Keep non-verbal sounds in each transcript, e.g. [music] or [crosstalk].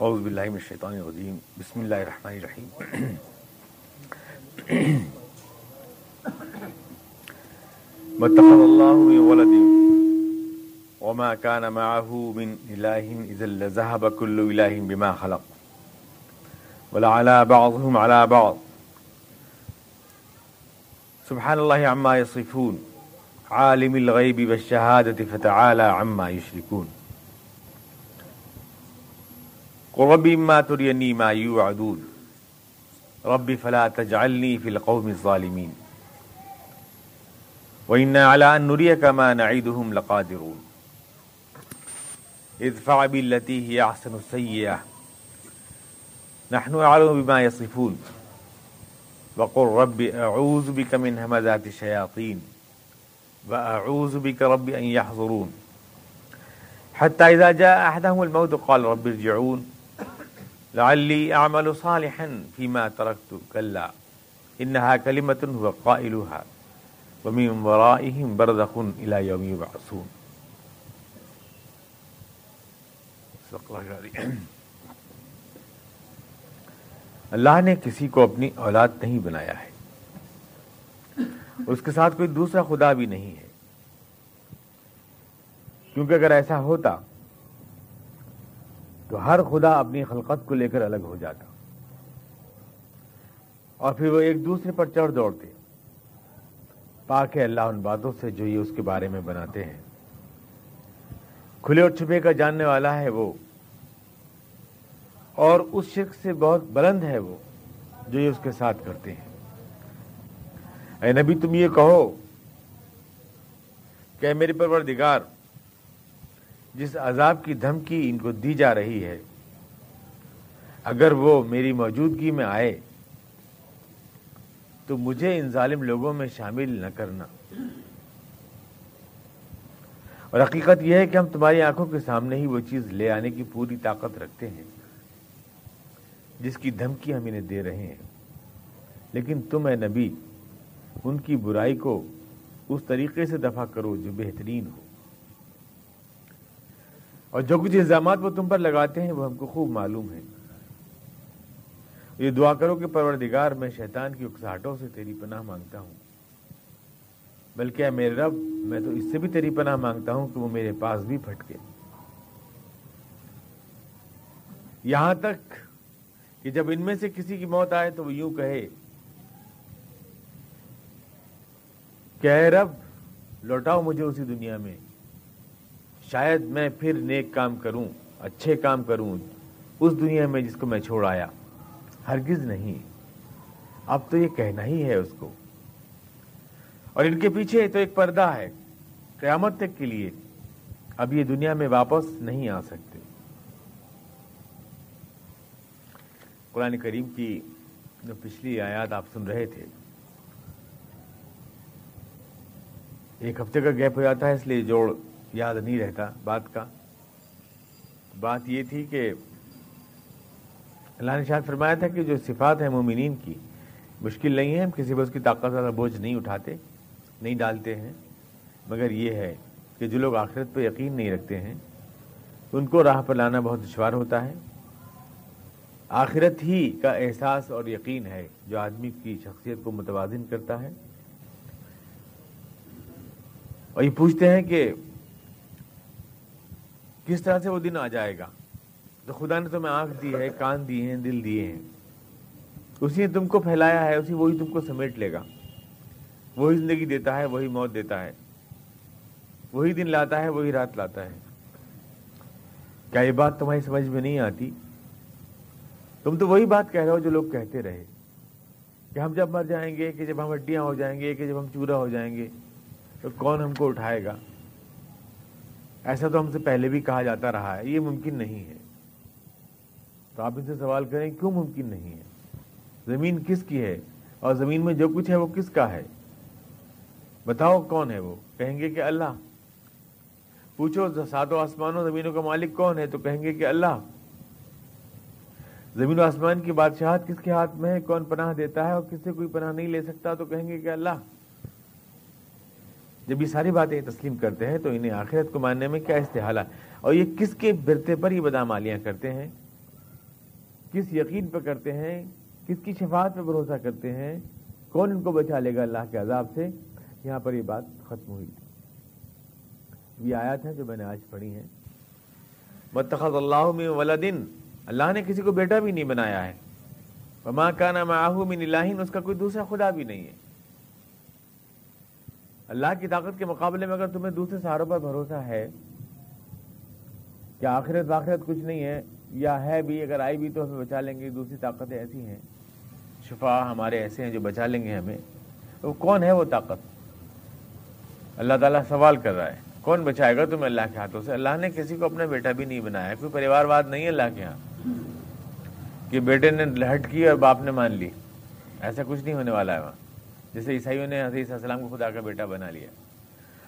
اعوذ باللہ من الشیطان الرجیم، بسم اللہ الرحمن الرحیم۔ متخذ اللہ من ولد وما كان معه من إله إذا لذهب كل إله بما خلق۔ ولعلى بعضهم على بعض۔ سبحان الله عما يصفون عالم الغيب والشهادة فتعالى عما يشركون قل ربي ما تريني ما يوعدون ربي فلا تجعلني في القوم الظالمين وإنا على أن نريك ما نعيدهم لقادرون. ادفع بالتي هي أحسن السيئة نحن أعلم بما يصفون وقل ربي أعوذ بك من همذات الشياطين وأعوذ بك ربي أن يحضرون حتى إذا جاء أحدهم الموت قال رب ارجعون. لعلی اعمل صالحا فيما تركت كلا انها كلمه هو قائلها ومن ورائهم برزخ الى يوم يبعثون اللہ نے کسی کو اپنی اولاد نہیں بنایا ہے. اس کے ساتھ کوئی دوسرا خدا بھی نہیں ہے. کیونکہ اگر ایسا ہوتا تو ہر خدا اپنی خلقت کو لے کر الگ ہو جاتا۔ اور پھر وہ ایک دوسرے پر چڑھ دوڑتے۔ پاک ہے اللہ ان باتوں سے جو یہ اس کے بارے میں بناتے ہیں۔ کھلے اور چھپے کا جاننے والا ہے وہ۔ اور اس شرک سے بہت بلند ہے وہ جو یہ اس کے ساتھ کرتے ہیں۔ اے نبی تم یہ کہو کہ میرے پروردگار جس عذاب کی دھمکی ان کو دی جا رہی ہے، اگر وہ میری موجودگی میں آئے، تو مجھے ان ظالم لوگوں میں شامل نہ کرنا۔ اور حقیقت یہ ہے کہ ہم تمہاری آنکھوں کے سامنے ہی وہ چیز لے آنے کی پوری طاقت رکھتے ہیں، جس کی دھمکی ہم انہیں دے رہے ہیں۔ لیکن تم اے نبی، ان کی برائی کو اس طریقے سے دفع کرو جو بہترین ہو۔ اور جو کچھ الزامات وہ تم پر لگاتے ہیں وہ ہم کو خوب معلوم ہے یہ دعا کرو کہ پروردگار میں شیطان کی اکساہٹوں سے تیری پناہ مانگتا ہوں۔ بلکہ میرے رب، میں تو اس سے بھی تیری پناہ مانگتا ہوں کہ وہ میرے پاس بھی پھٹکے۔ یہاں تک کہ جب ان میں سے کسی کی موت آئے تو وہ یوں کہے، کہ اے رب، لوٹاؤ مجھے اسی دنیا میں۔ شاید میں پھر نیک کام کروں، اچھے کام کروں، اس دنیا میں جس کو میں چھوڑ آیا۔ ہرگز نہیں۔ اب تو یہ کہنا ہی ہے اس کو۔ اور ان کے پیچھے تو ایک پردہ ہے، قیامت تک کے لیے۔ اب یہ دنیا میں واپس نہیں آ سکتے۔ قرآن کریم کی جو پچھلی آیات آپ سن رہے تھے، ایک ہفتے کا گیپ ہو جاتا ہے، اس لیے جوڑ یاد نہیں رہتا بات کا۔ بات یہ تھی کہ اللہ نے شاید فرمایا تھا کہ جو صفات ہیں مومنین کی، مشکل نہیں ہے، ہم کسی پر اس کی طاقت زیادہ بوجھ نہیں اٹھاتے، نہیں ڈالتے ہیں۔ مگر یہ ہے کہ جو لوگ آخرت پہ یقین نہیں رکھتے ہیں، ان کو راہ پر لانا بہت دشوار ہوتا ہے۔ آخرت ہی کا احساس اور یقین ہے جو آدمی کی شخصیت کو متوازن کرتا ہے۔ اور یہ پوچھتے ہیں کہ کس طرح سے وہ دن آ جائے گا؟ تو خدا نے تمہیں آنکھ دی ہے، کان دیے ہیں، دل دیے ہیں۔ اسی نے تم کو پھیلایا ہے، اسی وہی تم کو سمیٹ لے گا۔ وہی زندگی دیتا ہے، وہی موت دیتا ہے۔ وہی دن لاتا ہے، وہی رات لاتا ہے۔ کیا یہ بات تمہاری سمجھ میں نہیں آتی؟ تم تو وہی بات کہہ رہے ہو جو لوگ کہتے رہے۔ کہ ہم جب مر جائیں گے، کہ جب ہم ہڈیاں ہو جائیں گے، کہ جب ہم چورا ہو جائیں گے، تو کون ہم کو اٹھائے گا؟ ایسا تو ہم سے پہلے بھی کہا جاتا رہا ہے، یہ ممکن نہیں ہے۔ تو آپ ان سے سوال کریں، کیوں ممکن نہیں ہے؟ زمین کس کی ہے؟ اور زمین میں جو کچھ ہے وہ کس کا ہے؟ بتاؤ کون ہے وہ؟ کہیں گے کہ اللہ۔ پوچھو، ساتوں آسمانوں زمینوں کا مالک کون ہے؟ تو کہیں گے کہ اللہ۔ زمین و آسمان کی بادشاہت کس کے ہاتھ میں ہے؟ کون پناہ دیتا ہے اور کس سے کوئی پناہ نہیں لے سکتا؟ تو کہیں گے کہ اللہ۔ جب یہ ساری باتیں تسلیم کرتے ہیں تو انہیں آخرت کو ماننے میں کیا استحال ہے؟ اور یہ کس کے برتے پر ہی بدامالیاں کرتے ہیں؟ کس یقین پہ کرتے ہیں؟ کس کی شفاعت پہ بھروسہ کرتے ہیں؟ کون ان کو بچا لے گا اللہ کے عذاب سے؟ یہاں پر یہ بات ختم ہوئی۔ یہ آیات ہیں جو میں نے آج پڑھی ہیں۔ متخذ اللہ میں ولدن اللہ نے کسی کو بیٹا بھی نہیں بنایا ہے۔ ماں کا نام آہو من اللہ اس کا کوئی دوسرا خدا بھی نہیں ہے۔ اللہ کی طاقت کے مقابلے میں اگر تمہیں دوسرے سہاروں پر بھروسہ ہے کہ آخرت واخرت کچھ نہیں ہے، یا ہے بھی، اگر آئی بھی تو ہمیں بچا لیں گے، دوسری طاقتیں ایسی ہیں۔ شفا ہمارے ایسے ہیں جو بچا لیں گے ہمیں۔ وہ کون ہے وہ طاقت؟ اللہ تعالیٰ سوال کر رہا ہے، کون بچائے گا تمہیں اللہ کے ہاتھوں سے؟ اللہ نے کسی کو اپنا بیٹا بھی نہیں بنایا، کوئی پریوار واد نہیں ہے اللہ کے یہاں کہ بیٹے نے لہٹ کی اور باپ نے مان لی، ایسا کچھ نہیں ہونے والا ہے وہاں۔ جیسے عیسائیوں نے حضیث السلام کو خدا کا بیٹا بنا لیا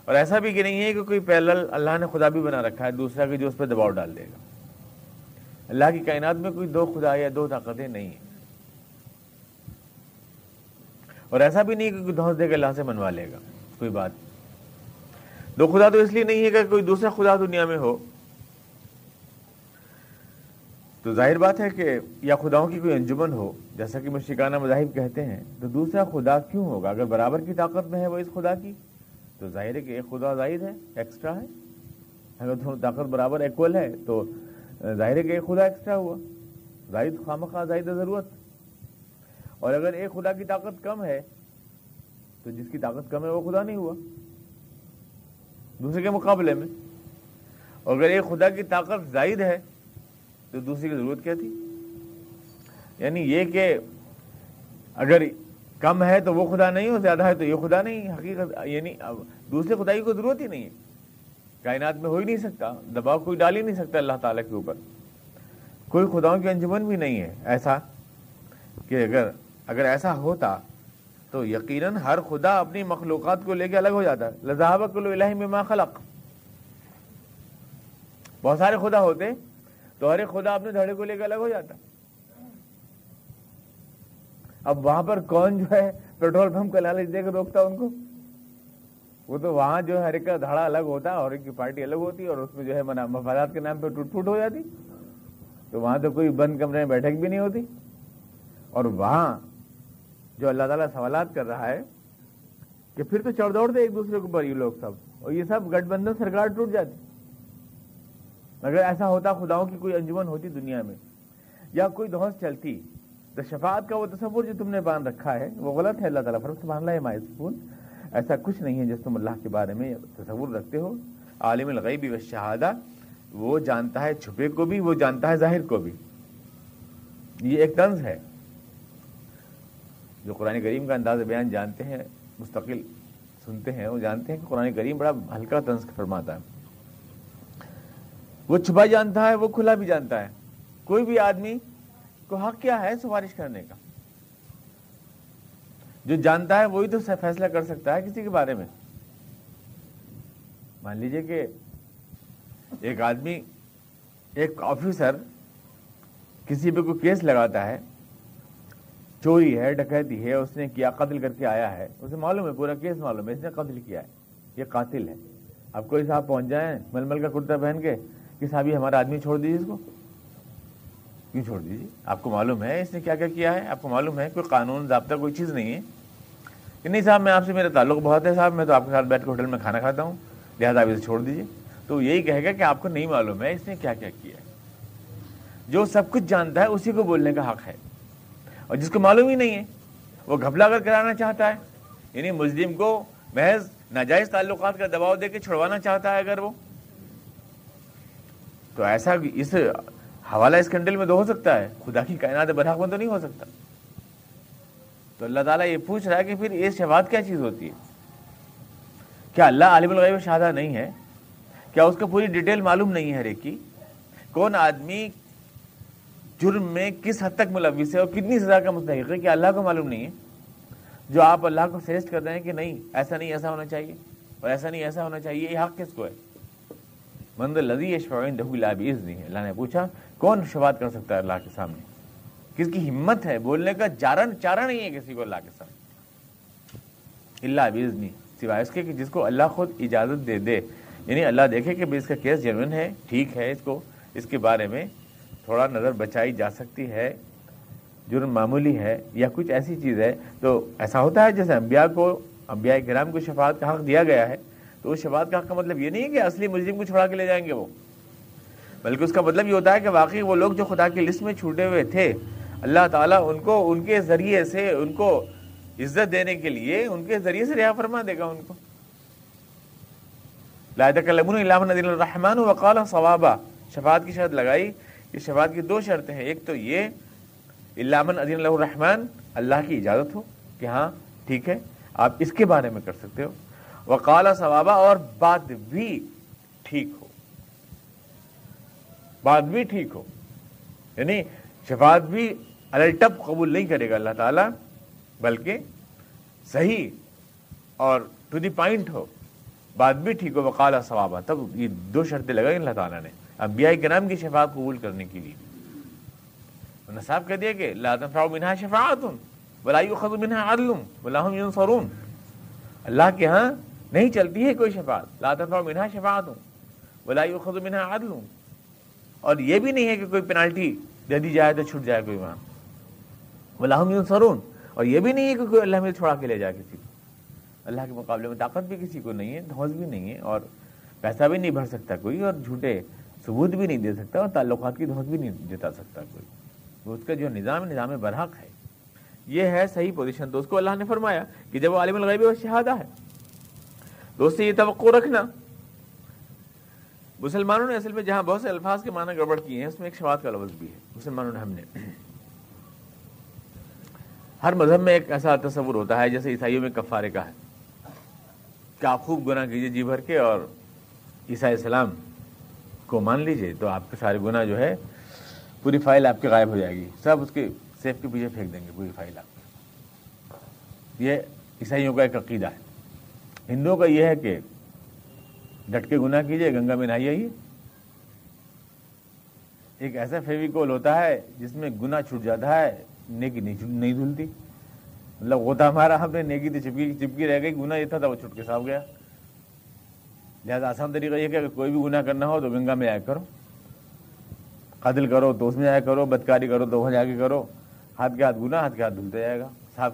اور ایسا بھی کہ نہیں ہے کہ کوئی پہلا اللہ نے خدا بھی بنا رکھا ہے، دوسرا کہ جو اس پہ دباؤ ڈال دے گا۔ اللہ کی کائنات میں کوئی دو خدا یا دو طاقتیں نہیں ہیں۔ اور ایسا بھی نہیں کہ کوئی دھوس دے کے اللہ سے منوا لے گا، کوئی بات۔ دو خدا تو اس لیے نہیں ہے کہ کوئی دوسرا خدا دنیا میں ہو۔ تو ظاہر بات ہے کہ یا خداؤں کی کوئی انجمن ہو، جیسا کہ مشکانہ مذاہب کہتے ہیں، تو دوسرا خدا کیوں ہوگا؟ اگر برابر کی طاقت میں ہے وہ اس خدا کی، تو ظاہر ہے کہ ایک خدا زائد ہے ایکسٹرا ہے۔ اگر دونوں طاقت برابر ایکول ہے، تو ظاہر ہے کہ ایک خدا ایکسٹرا ہوا۔ زائد خام خواہ زائد ضرورت۔ اور اگر ایک خدا کی طاقت کم ہے، تو جس کی طاقت کم ہے وہ خدا نہیں ہوا۔ دوسرے کے مقابلے میں اور اگر ایک خدا کی طاقت زائد ہے تو دوسری کی ضرورت کیا تھی؟ یعنی یہ کہ اگر کم ہے تو وہ خدا نہیں ہو زیادہ ہے تو یہ خدا نہیں، حقیقت یعنی دوسرے خدائی کو ضرورت ہی نہیں ہے۔ کائنات میں ہو ہی نہیں سکتا، دباؤ کوئی ڈال ہی نہیں سکتا اللہ تعالیٰ کے اوپر۔ کوئی خداؤں کی انجمن بھی نہیں ہے ایسا کہ اگر اگر ایسا ہوتا تو یقیناً ہر خدا اپنی مخلوقات کو لے کے الگ ہو جاتا۔ ہے لذہب کلو الہ میں خلق۔ بہت سارے خدا ہوتے تو ہر خدا اپنے دھڑے کو لے کے الگ ہو جاتا۔ اب وہاں پر کون جو ہے پیٹرول پمپ کا لالچ دے کے روکتا ان کو؟ وہ تو وہاں جو ہے ہر ایک کا دھڑا الگ ہوتا ہے اور ایک کی پارٹی الگ ہوتی اور اس میں جو ہے مفادات کے نام پہ ٹوٹ پھوٹ ہو جاتی۔ تو وہاں تو کوئی بند کمرے میں بیٹھک بھی نہیں ہوتی۔ اور وہاں جو اللہ تعالیٰ سوالات کر رہا ہے کہ پھر تو چڑھ دوڑ دے ایک دوسرے کے اوپر، یہ لوگ سب۔ اور یہ سب گٹھ بندھن سرکار ٹوٹ جاتی۔ اگر ایسا ہوتا خداؤں کی کوئی انجمن ہوتی دنیا میں، یا کوئی دہس چلتی۔ تو شفاعت کا وہ تصور جو تم نے باندھ رکھا ہے، وہ غلط ہے، اللہ تعالیٰ فرق سبحان اللہ مائسکون ایسا کچھ نہیں ہے جس تم اللہ کے بارے میں تصور رکھتے ہو۔ عالم الغیب و شہادہ وہ جانتا ہے چھپے کو بھی، وہ جانتا ہے ظاہر کو بھی۔ یہ ایک طنز ہے۔ جو قرآن کریم کا انداز بیان جانتے ہیں، مستقل سنتے ہیں، وہ جانتے ہیں کہ قرآن کریم بڑا ہلکا طنز فرماتا ہے۔ وہ چھپا جانتا ہے، وہ کھلا بھی جانتا ہے۔ کوئی بھی آدمی کو حق کیا ہے سفارش کرنے کا؟ جو جانتا ہے، وہی تو فیصلہ کر سکتا ہے کسی کے بارے میں۔ مان لیجیے کہ ایک آدمی، ایک آفیسر کسی پہ کوئی کیس لگاتا ہے، چوری ہے، ڈکیتی ہے، اس نے کیا، قتل کر کے آیا ہے۔ اسے معلوم ہے، پورا کیس معلوم ہے، اس نے قتل کیا ہے، یہ قاتل ہے۔ اب کوئی صاحب پہنچ جائیں مل مل کا کرتا پہن کے کہ صاحب یہ ہمارا آدمی چھوڑ دیجیے اس کو۔ کیوں چھوڑ دیجیے؟ آپ کو معلوم ہے اس نے کیا کیا کیا ہے؟ آپ کو معلوم ہے کوئی قانون ضابطہ کوئی چیز نہیں ہے۔ کہ نہیں صاحب، میں آپ سے میرا تعلق بہت ہے صاحب، میں تو آپ کے ساتھ بیٹھ کے ہوٹل میں کھانا کھاتا ہوں، لہٰذا آپ اسے چھوڑ دیجیے۔ تو یہی کہے گا کہ آپ کو نہیں معلوم ہے اس نے کیا کیا کیا ہے۔ جو سب کچھ جانتا ہے اسی کو بولنے کا حق ہے۔ اور جس کو معلوم ہی نہیں ہے، وہ گھپلا کر کرانا چاہتا ہے۔ یعنی مسلم کو محض ناجائز تعلقات کا دباؤ دے کے چھڑوانا چاہتا ہے اگر وہ۔ تو ایسا اس حوالہ اس کنڈل میں تو ہو سکتا ہے۔ خدا کی کائنات برحق میں تو نہیں ہو سکتا۔ تو اللہ تعالیٰ یہ پوچھ رہا ہے کہ پھر یہ شفاعت کیا چیز ہوتی ہے؟ کیا اللہ عالم الغیب شہادہ نہیں ہے؟ کیا اس کو پوری ڈیٹیل معلوم نہیں ہے ہر ایک کی کون آدمی جرم میں کس حد تک ملوث ہے اور کتنی سزا کا مستحق ہے کہ اللہ کو معلوم نہیں ہے؟ جو آپ اللہ کو سجیسٹ کر رہے ہیں کہ نہیں، ایسا نہیں، ایسا ہونا چاہیے۔ اور ایسا نہیں، ایسا ہونا چاہیے، یہ حق کس کو ہے؟ مند لذی اللہ نے پوچھا، کون شفاعت کر سکتا ہے اللہ کے سامنے؟ کس کی ہمت ہے بولنے کا؟ چارن چارا نہیں ہے کسی کو اللہ کے سامنے۔ اللہ عبیز نہیں سوائے اس کے کہ جس کو اللہ خود اجازت دے دے۔ یعنی اللہ دیکھے کہ اس کا کیس جنون ہے، ٹھیک ہے اس کو۔ اس کے بارے میں تھوڑا نظر بچائی جا سکتی ہے، جرم معمولی ہے یا کچھ ایسی چیز ہے۔ تو ایسا ہوتا ہے جیسے انبیاء کو، انبیاء کرام کو شفاعت کا حق دیا گیا ہے۔ تو اس شفاعت کا حق کا مطلب یہ نہیں کہ اصلی ملزم کو چھڑا کے لے جائیں گے وہ۔ بلکہ اس کا مطلب یہ ہوتا ہے کہ واقعی وہ لوگ جو خدا کی لسٹ میں چھوٹے ہوئے تھے، اللہ تعالیٰ ان کو، ان کے ذریعے سے، ان کو عزت دینے کے لیے، ان کے ذریعے سے رہا فرما دے گا ان کو۔ الرحمن وقال ثوابا شفاعت کی شرط لگائی۔ کہ شفاعت کی دو شرطیں ہیں۔ ایک تو یہ علامن عدین اللہ الرحمن، اللہ کی اجازت ہو کہ ہاں ٹھیک ہے، آپ اس کے بارے میں کر سکتے ہو۔ وقال ثوابا اور بات بھی ٹھیک ہو۔ بات بھی ٹھیک ہو۔ یعنی شفاعت بھی الٹپ قبول نہیں کرے گا اللہ تعالیٰ، بلکہ صحیح اور ٹو دی پوائنٹ ہو۔ بات بھی ٹھیک ہو، وقال ثوابہ تب یہ دو شرطیں لگائی اللہ تعالیٰ نے۔ انبیاء کے نام کی شفاعت قبول کرنے کے لیے۔ صاحب کہہ دیا کہ لا تنفع منها شفاعت ولا يؤخذ منها عدل ولا هم ينصرون اللہ کے ہاں نہیں چلتی ہے کوئی شفاعت۔ لا تنفع منها شفاعت۔ ولا يؤخذ منها عدل۔ اور یہ بھی نہیں ہے کہ کوئی پینالٹی دے دی جائے تو چھٹ جائے کوئی وہاں ولا هم اور یہ بھی نہیں ہے کہ کوئی اللہ میں چھوڑا کے لے جائے کسی کو۔ اللہ کے مقابلے میں طاقت بھی کسی کو نہیں ہے، دھوس بھی نہیں ہے، اور پیسہ بھی نہیں بھر سکتا کوئی، اور جھوٹے ثبوت بھی نہیں دے سکتا، اور تعلقات کی دھوس بھی نہیں جتا سکتا کوئی۔ اس کا جو نظام نظام برحق ہے۔ یہ ہے صحیح پوزیشن تو اس کو اللہ نے فرمایا کہ جب وہ عالم الغیب و شہادہ ہے تو اس سے یہ توقع رکھنا۔ مسلمانوں نے اصل میں جہاں بہت سے الفاظ کے معنی گڑبڑ کیے ہیں، اس میں ایک شواد کا لفظ بھی ہے۔ مسلمانوں نے ہم نے۔ ہر مذہب میں ایک ایسا تصور ہوتا ہے، جیسے عیسائیوں میں کفارے کا ہے۔ کہ آپ خوب گناہ کیجیے جی بھر کے اور عیسائی السلام کو مان لیجیے، تو آپ کے سارے گناہ جو ہے، پوری فائل آپ کے غائب ہو جائے گی۔ سب اس کے سیف کے پیچھے پھینک دیں گے، پوری فائل آپ یہ عیسائیوں کا ایک عقیدہ ہے۔ ہندوؤں کا یہ ہے کہ ڈٹ کے گناہ کیجیے گنگا میں نہائی آئیے۔ ایک ایسا فیویکول ہوتا ہے جس میں گناہ چھوٹ جاتا ہے، نیکی نہیں دھلتی۔ مطلب وہ تھا ہمارا ہم نے، نیکی تھی چپکی چپکی رہ گئی، گناہ یہ تھا وہ چھٹ کے صاف گیا۔ لہٰذا آسان طریقہ یہ کہ اگر کوئی بھی گناہ کرنا ہو تو گنگا میں آیا کرو۔ قتل کرو تو اس میں آیا کرو، بدکاری کرو تو وہاں جا کے کرو۔ ہاتھ کے ہاتھ گناہ، ہاتھ کے ہاتھ دھلتے جائے گا۔ صاف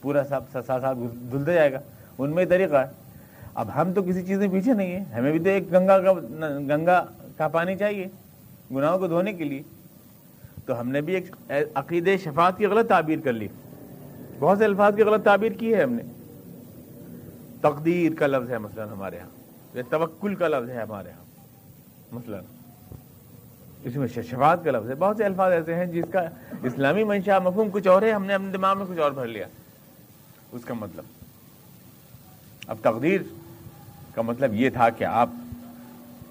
پورا صاف ساتھ ساتھ دھلتے جائے گا۔ ان میں طریقہ ہے۔ اب ہم تو کسی چیز میں پیچھے نہیں ہیں۔ ہمیں بھی تو ایک گنگا کا گنگا کا پانی چاہیے گناہوں کو دھونے کے لیے۔ تو ہم نے بھی ایک عقید شفاعت کی غلط تعبیر کر لی۔ بہت سے الفاظ کی غلط تعبیر کی ہے ہم نے۔ تقدیر کا لفظ ہے مثلاً ہمارے یہاں توکل کا لفظ ہے ہمارے یہاں مثلاً۔ اس میں شفاعت کا لفظ ہے۔ بہت سے الفاظ ایسے ہیں جس کا اسلامی منشا مفہوم کچھ اور ہے۔ ہم نے اپنے دماغ میں کچھ اور بھر لیا۔ اس کا مطلب۔ اب تقدیر کا مطلب یہ تھا کہ آپ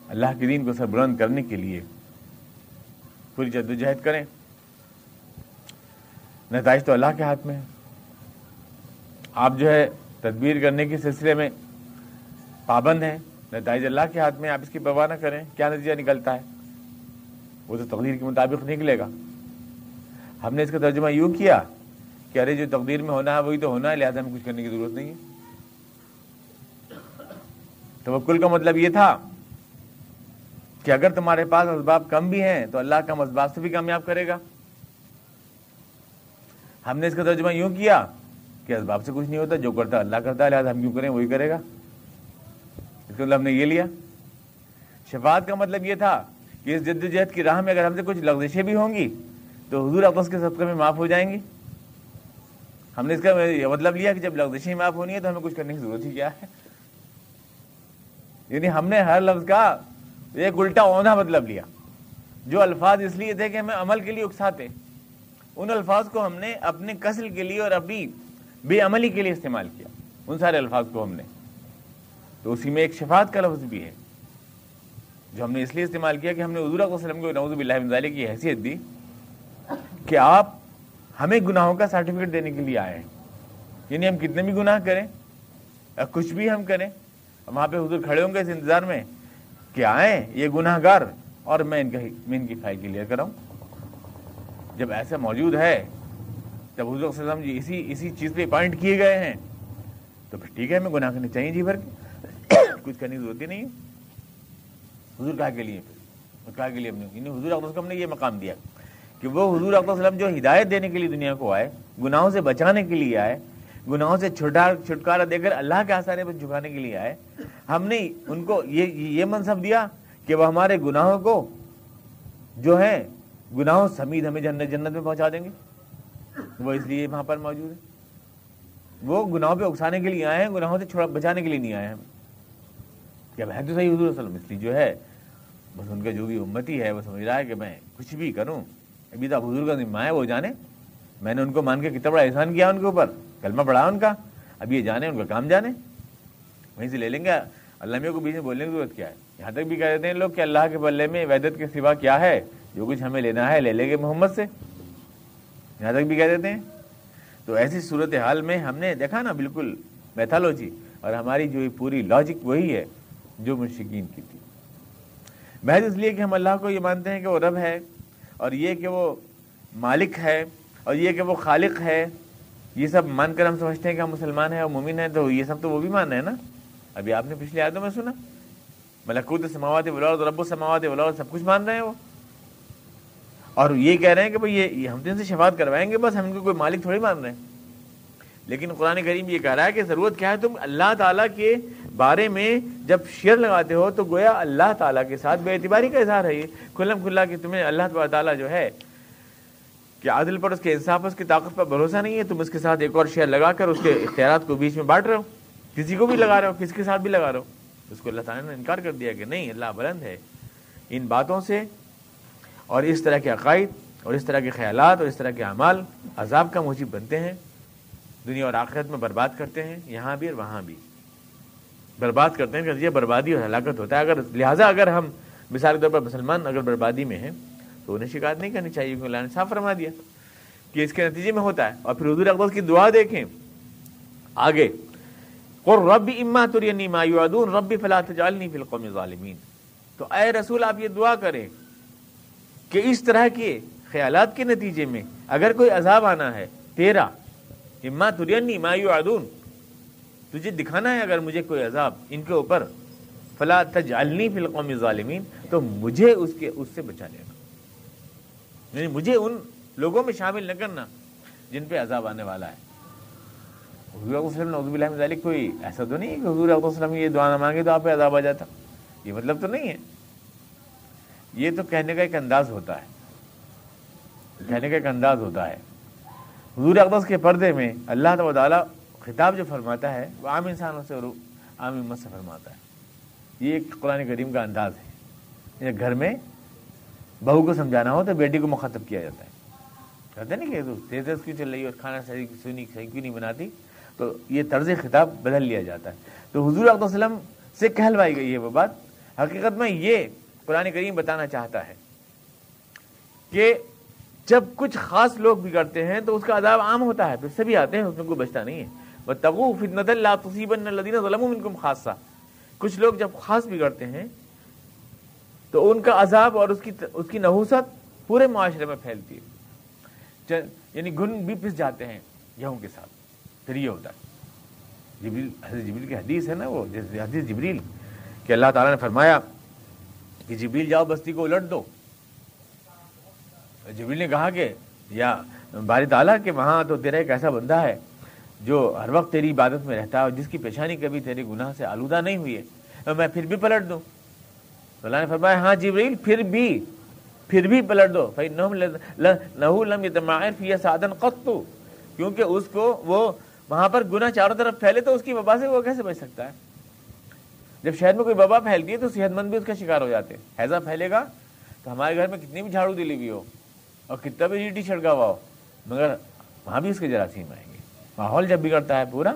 اللہ کے دین کو سربلند کرنے کے لیے پوری جدوجہد کریں۔ نتائج تو اللہ کے ہاتھ میں ہے آپ جو ہے تدبیر کرنے کے سلسلے میں پابند ہیں۔ نتائج اللہ کے ہاتھ میں آپ اس کی پرواہ نہ کریں۔ کیا نتیجہ نکلتا ہے؟ وہ تو تقدیر کے مطابق نکلے گا۔ ہم نے اس کا ترجمہ یوں کیا کہ ارے جو تقدیر میں ہونا ہے، وہی تو ہونا ہے، لہٰذا ہمیں کچھ کرنے کی ضرورت نہیں ہے۔ توکل کا مطلب یہ تھا کہ اگر تمہارے پاس اسباب کم بھی ہیں تو اللہ کا اسباب سے بھی کامیاب کرے گا۔ ہم نے اس کا ترجمہ یوں کیا کہ اسباب سے کچھ نہیں ہوتا، جو کرتا اللہ کرتا ہے، لہٰذا ہم کیوں کریں؟ وہی کرے گا۔ اس کا مطلب ہم نے یہ لیا۔ شفاعت کا مطلب یہ تھا کہ اس جد جہد کی راہ میں اگر ہم سے کچھ لغزشیں بھی ہوں گی تو حضور اقدس کے صدقے میں معاف ہو جائیں گی۔ ہم نے اس کا یہ مطلب لیا کہ جب لغزشیں معاف ہونی ہے تو ہمیں کچھ کرنے کی ضرورت ہی کیا ہے؟ یعنی ہم نے ہر لفظ کا ایک الٹا اونا مطلب لیا۔ جو الفاظ اس لیے تھے کہ ہمیں عمل کے لیے اکساتے، ان الفاظ کو ہم نے اپنے قسل کے لیے اور اپنی بے عملی کے لیے استعمال کیا۔ ان سارے الفاظ کو ہم نے۔ تو اسی میں ایک شفاعت کا لفظ بھی ہے، جو ہم نے اس لیے استعمال کیا کہ ہم نے حضور وسلم کو نوز باللہ کی حیثیت دی کہ آپ ہمیں گناہوں کا سرٹیفکیٹ دینے کے لیے آئے ہیں۔ یعنی ہم کتنے بھی گناہ کریں، یا کچھ بھی ہم کریں وہاں پہ حضور کھڑے ہوں گے اس انتظار میں کہ آئیں، یہ گناہ گار اور میں ان کا میں ان کی فائل کلیئر کراؤں جب ایسا موجود ہے، جب حضور صلی اللہ علیہ وسلم جی اسی اسی چیز پہ پوائنٹ کیے گئے ہیں، تو پھر ٹھیک ہے، ہمیں گناہ کرنے چاہیے جی بھر کے۔ [coughs] کچھ کرنے کی ضرورت ہی نہیں ہے۔ حضور کہا کے لیے پھر، کہا کے لیے ہم یعنی حضور اقدس نے یہ مقام دیا کہ وہ حضور اقدس وسلم جو ہدایت دینے کے لیے دنیا کو آئے، گناہوں سے بچانے کے لیے آئے گناہوں سے چھٹا چھٹکارا دے کر اللہ کے آسانے پر جھکانے کے لیے آئے۔ ہم نے ان کو یہ یہ منصب دیا کہ وہ ہمارے گناہوں کو جو ہے گناہوں سمید ہمیں جنت جنت میں پہنچا دیں گے۔ وہ اس لیے وہاں پر موجود ہے وہ گناہوں پہ اکسانے کے لیے آئے ہیں، گناہوں سے چھوڑا بچانے کے لیے نہیں آئے ہیں۔ کیا ہے تو صحیح حضور وسلم؟ اس لیے جو ہے، بس ان کا جو بھی امتی ہے، وہ سمجھ رہا ہے کہ میں کچھ بھی کروں۔ ابھی تو حضور کا ذمہ ہے، وہ جانے۔ میں نے ان کو مان کے کتنا بڑا احسان کیا ان کے اوپر۔ کلمہ پڑھا ان کا۔ اب یہ جانے، ان کا کام جانے۔ وہیں سے لے لیں گے۔ اللہ کو بیچ میں بولنے کی ضرورت کیا ہے؟ یہاں تک بھی کہہ دیتے ہیں لوگ کہ اللہ کے بلے میں ویدت کے سوا کیا ہے؟ جو کچھ ہمیں لینا ہے، لے لیں گے محمد سے۔ یہاں تک بھی کہہ دیتے ہیں۔ تو ایسی صورت حال میں ہم نے دیکھا نا بالکل میتھالوجی، اور ہماری جو پوری لاجک وہی ہے جو مشکین کی تھی۔ محض اس لیے کہ ہم اللہ کو یہ مانتے ہیں کہ وہ رب ہے، اور یہ کہ وہ مالک ہے، اور یہ کہ وہ خالق ہے۔ یہ سب مان کر ہم سمجھتے ہیں کہ ہم مسلمان ہیں اور مومن ہیں، تو یہ سب تو وہ بھی مان رہے ہیں نا؟ ابھی آپ نے پچھلے آدوں میں سنا۔ ملکوت سماوات ولاد رب و سماوات ولاد سب کچھ مان رہے ہیں وہ۔ اور یہ کہہ رہے ہیں کہ بھائی یہ ہم دن سے شفاعت کروائیں گے، بس ہم ان کو کوئی مالک تھوڑی مان رہے ہیں۔ لیکن قرآن کریم یہ کہہ رہا ہے کہ ضرورت کیا ہے؟ تم اللہ تعالیٰ کے بارے میں جب شیئر لگاتے ہو تو گویا اللہ تعالیٰ کے ساتھ بے اعتباری کا اظہار ہے یہ۔ کھلم کھلا کہ تمہیں اللہ تعالیٰ جو ہے کہ عادل پر اس کے انصاف اس کی طاقت پر بھروسہ نہیں ہے، تم اس کے ساتھ ایک اور شیئر لگا کر اس کے اختیارات کو بیچ میں بانٹ رہے ہو۔ کسی کو بھی لگا رہے ہو، کسی کے ساتھ بھی لگا رہے ہو۔ اس کو اللہ تعالیٰ نے انکار کر دیا کہ نہیں، اللہ بلند ہے۔ ان باتوں سے اور اس طرح کے عقائد اور اس طرح کے خیالات اور اس طرح کے اعمال عذاب کا موجب بنتے ہیں۔ دنیا اور آخرت میں برباد کرتے ہیں، یہاں بھی اور وہاں بھی۔ برباد کرتے ہیں کہ یہ بربادی اور ہلاکت ہوتا ہے۔ اگر لہٰذا اگر ہم مثال کے طور پر مسلمان اگر بربادی میں ہیں تو انہیں شکایت نہیں کرنی چاہیے، کیونکہ اللہ نے صاف فرما دیا۔ کہ اس کے نتیجے میں ہوتا ہے۔ اور پھر حضور اقبال کی دعا دیکھیں۔ آگے۔ رب اما ما یعدون رب فلا تجعلنی فی القوم الظالمین تو اے رسول، آپ یہ دعا کریں کہ اس طرح کے خیالات کے نتیجے میں اگر کوئی عذاب آنا ہے، تیرا اما ترینی ما یعدون تجھے دکھانا ہے اگر مجھے کوئی عذاب ان کے اوپر، فلا تجعلنی فی القوم الظالمین تو مجھے اس کے، اس سے بچا لینا۔ یعنی مجھے ان لوگوں میں شامل نہ کرنا جن پہ عذاب آنے والا ہے۔ حضور وسلم نوزب اللہ ذالک کوئی ایسا تو نہیں ہے کہ حضور وسلم یہ دعا نہ مانگے تو آپ پہ عذاب آ جاتا۔ یہ مطلب تو نہیں ہے۔ یہ تو کہنے کا ایک انداز ہوتا ہے۔ کہنے کا ایک انداز ہوتا ہے۔ حضور اقدس کے پردے میں اللہ تعالیٰ خطاب جو فرماتا ہے وہ عام انسانوں سے اور عام امت سے فرماتا ہے۔ یہ ایک قرآن کریم کا انداز ہے۔ گھر میں بہو کو سمجھانا ہو تو بیٹی کو مخاطب کیا جاتا ہے۔ کہتے نہیں کہ تیز تیز کیوں چل رہی ہے اور کھانا صحیح سنی صحیح کیوں نہیں بناتی؟ تو یہ طرز خطاب بدل لیا جاتا ہے۔ تو حضور علیہ وسلم سے کہلوائی گئی ہے وہ بات۔ حقیقت میں یہ قرآن کریم بتانا چاہتا ہے کہ جب کچھ خاص لوگ بگڑتے ہیں تو اس کا عذاب عام ہوتا ہے، پھر سبھی آتے ہیں، اس میں کوئی بچتا نہیں ہے۔ وہ تغو فطنت اللہ تصیبن الدین ظلم خاصہ کچھ لوگ جب خاص بگڑتے ہیں تو ان کا عذاب اور اس کی اس کی نحوست پورے معاشرے میں پھیلتی ہے۔ یعنی گن بھی پس جاتے ہیں گیہوں کے ساتھ۔ پھر یہ ہوتا ہے۔ جبریل، حضرت جبریل کی حدیث ہے نا وہ حدیث جبریل کہ اللہ تعالیٰ نے فرمایا کہ جبریل جاؤ بستی کو الٹ دو۔ جبریل نے کہا کہ یا باری تعالیٰ کہ وہاں تو تیرا ایک ایسا بندہ ہے جو ہر وقت تیری عبادت میں رہتا ہے اور جس کی پیشانی کبھی تیرے گناہ سے آلودہ نہیں ہوئی ہے۔ میں پھر بھی پلٹ دوں۔ اللہ نے فرمایا ہاں جبریل، پھر بھی پھر بھی پلٹ دو۔ سادن قطو کیونکہ اس کو وہ وہاں پر گناہ چاروں طرف پھیلے تو اس کی وبا سے وہ کیسے بچ سکتا ہے؟ جب شہر میں کوئی وبا پھیلتی ہے تو صحت مند بھی اس کا شکار ہو جاتے ہیں۔ حیضہ پھیلے گا تو ہمارے گھر میں کتنی بھی جھاڑو دلی ہوئی ہو اور کتنا بھی ٹی چھڑکا ہوا ہو، مگر وہاں بھی اس کے جراثیم آئیں گے۔ ماحول جب بگڑتا ہے پورا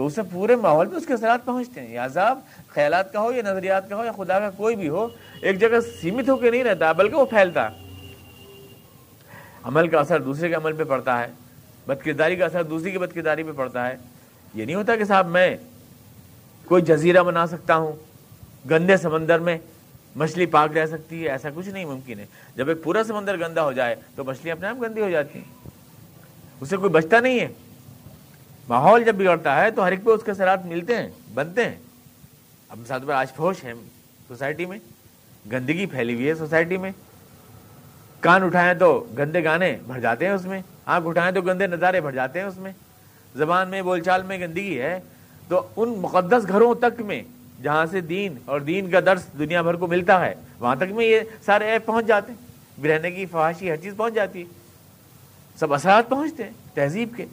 تو اسے پورے ماحول پہ اس کے اثرات پہنچتے ہیں۔ یا عذاب خیالات کا ہو یا نظریات کا ہو یا خدا کا کوئی بھی ہو، ایک جگہ سیمت ہو کے نہیں رہتا، بلکہ وہ پھیلتا۔ ہے عمل کا اثر دوسرے کے عمل پہ پڑتا ہے بد کرداری کا اثر دوسری کی بد کرداری پہ پڑتا ہے۔ یہ نہیں ہوتا کہ صاحب میں کوئی جزیرہ بنا سکتا ہوں، گندے سمندر میں مچھلی پاک رہ سکتی ہے، ایسا کچھ نہیں ممکن ہے۔ جب ایک پورا سمندر گندا ہو جائے تو مچھلی اپنے آپ گندی ہو جاتی ہیں۔ اسے کوئی بچتا نہیں ہے۔ ماحول جب بگڑتا ہے تو ہر ایک پہ اس کے اثرات ملتے ہیں، بنتے ہیں۔ اب ساتھ پر آج فوش ہیں سوسائٹی میں، گندگی پھیلی ہوئی ہے سوسائٹی میں۔ کان اٹھائیں تو گندے گانے بھر جاتے ہیں اس میں، آنکھ اٹھائیں تو گندے نظارے بھر جاتے ہیں اس میں۔ زبان میں بول چال میں گندگی ہے، تو ان مقدس گھروں تک میں، جہاں سے دین اور دین کا درس دنیا بھر کو ملتا ہے، وہاں تک میں یہ سارے ایپ پہنچ جاتے ہیں۔ رہنے کی فواشی ہر چیز پہنچ جاتی ہے۔ سب اثرات پہنچتے ہیں تہذیب کے۔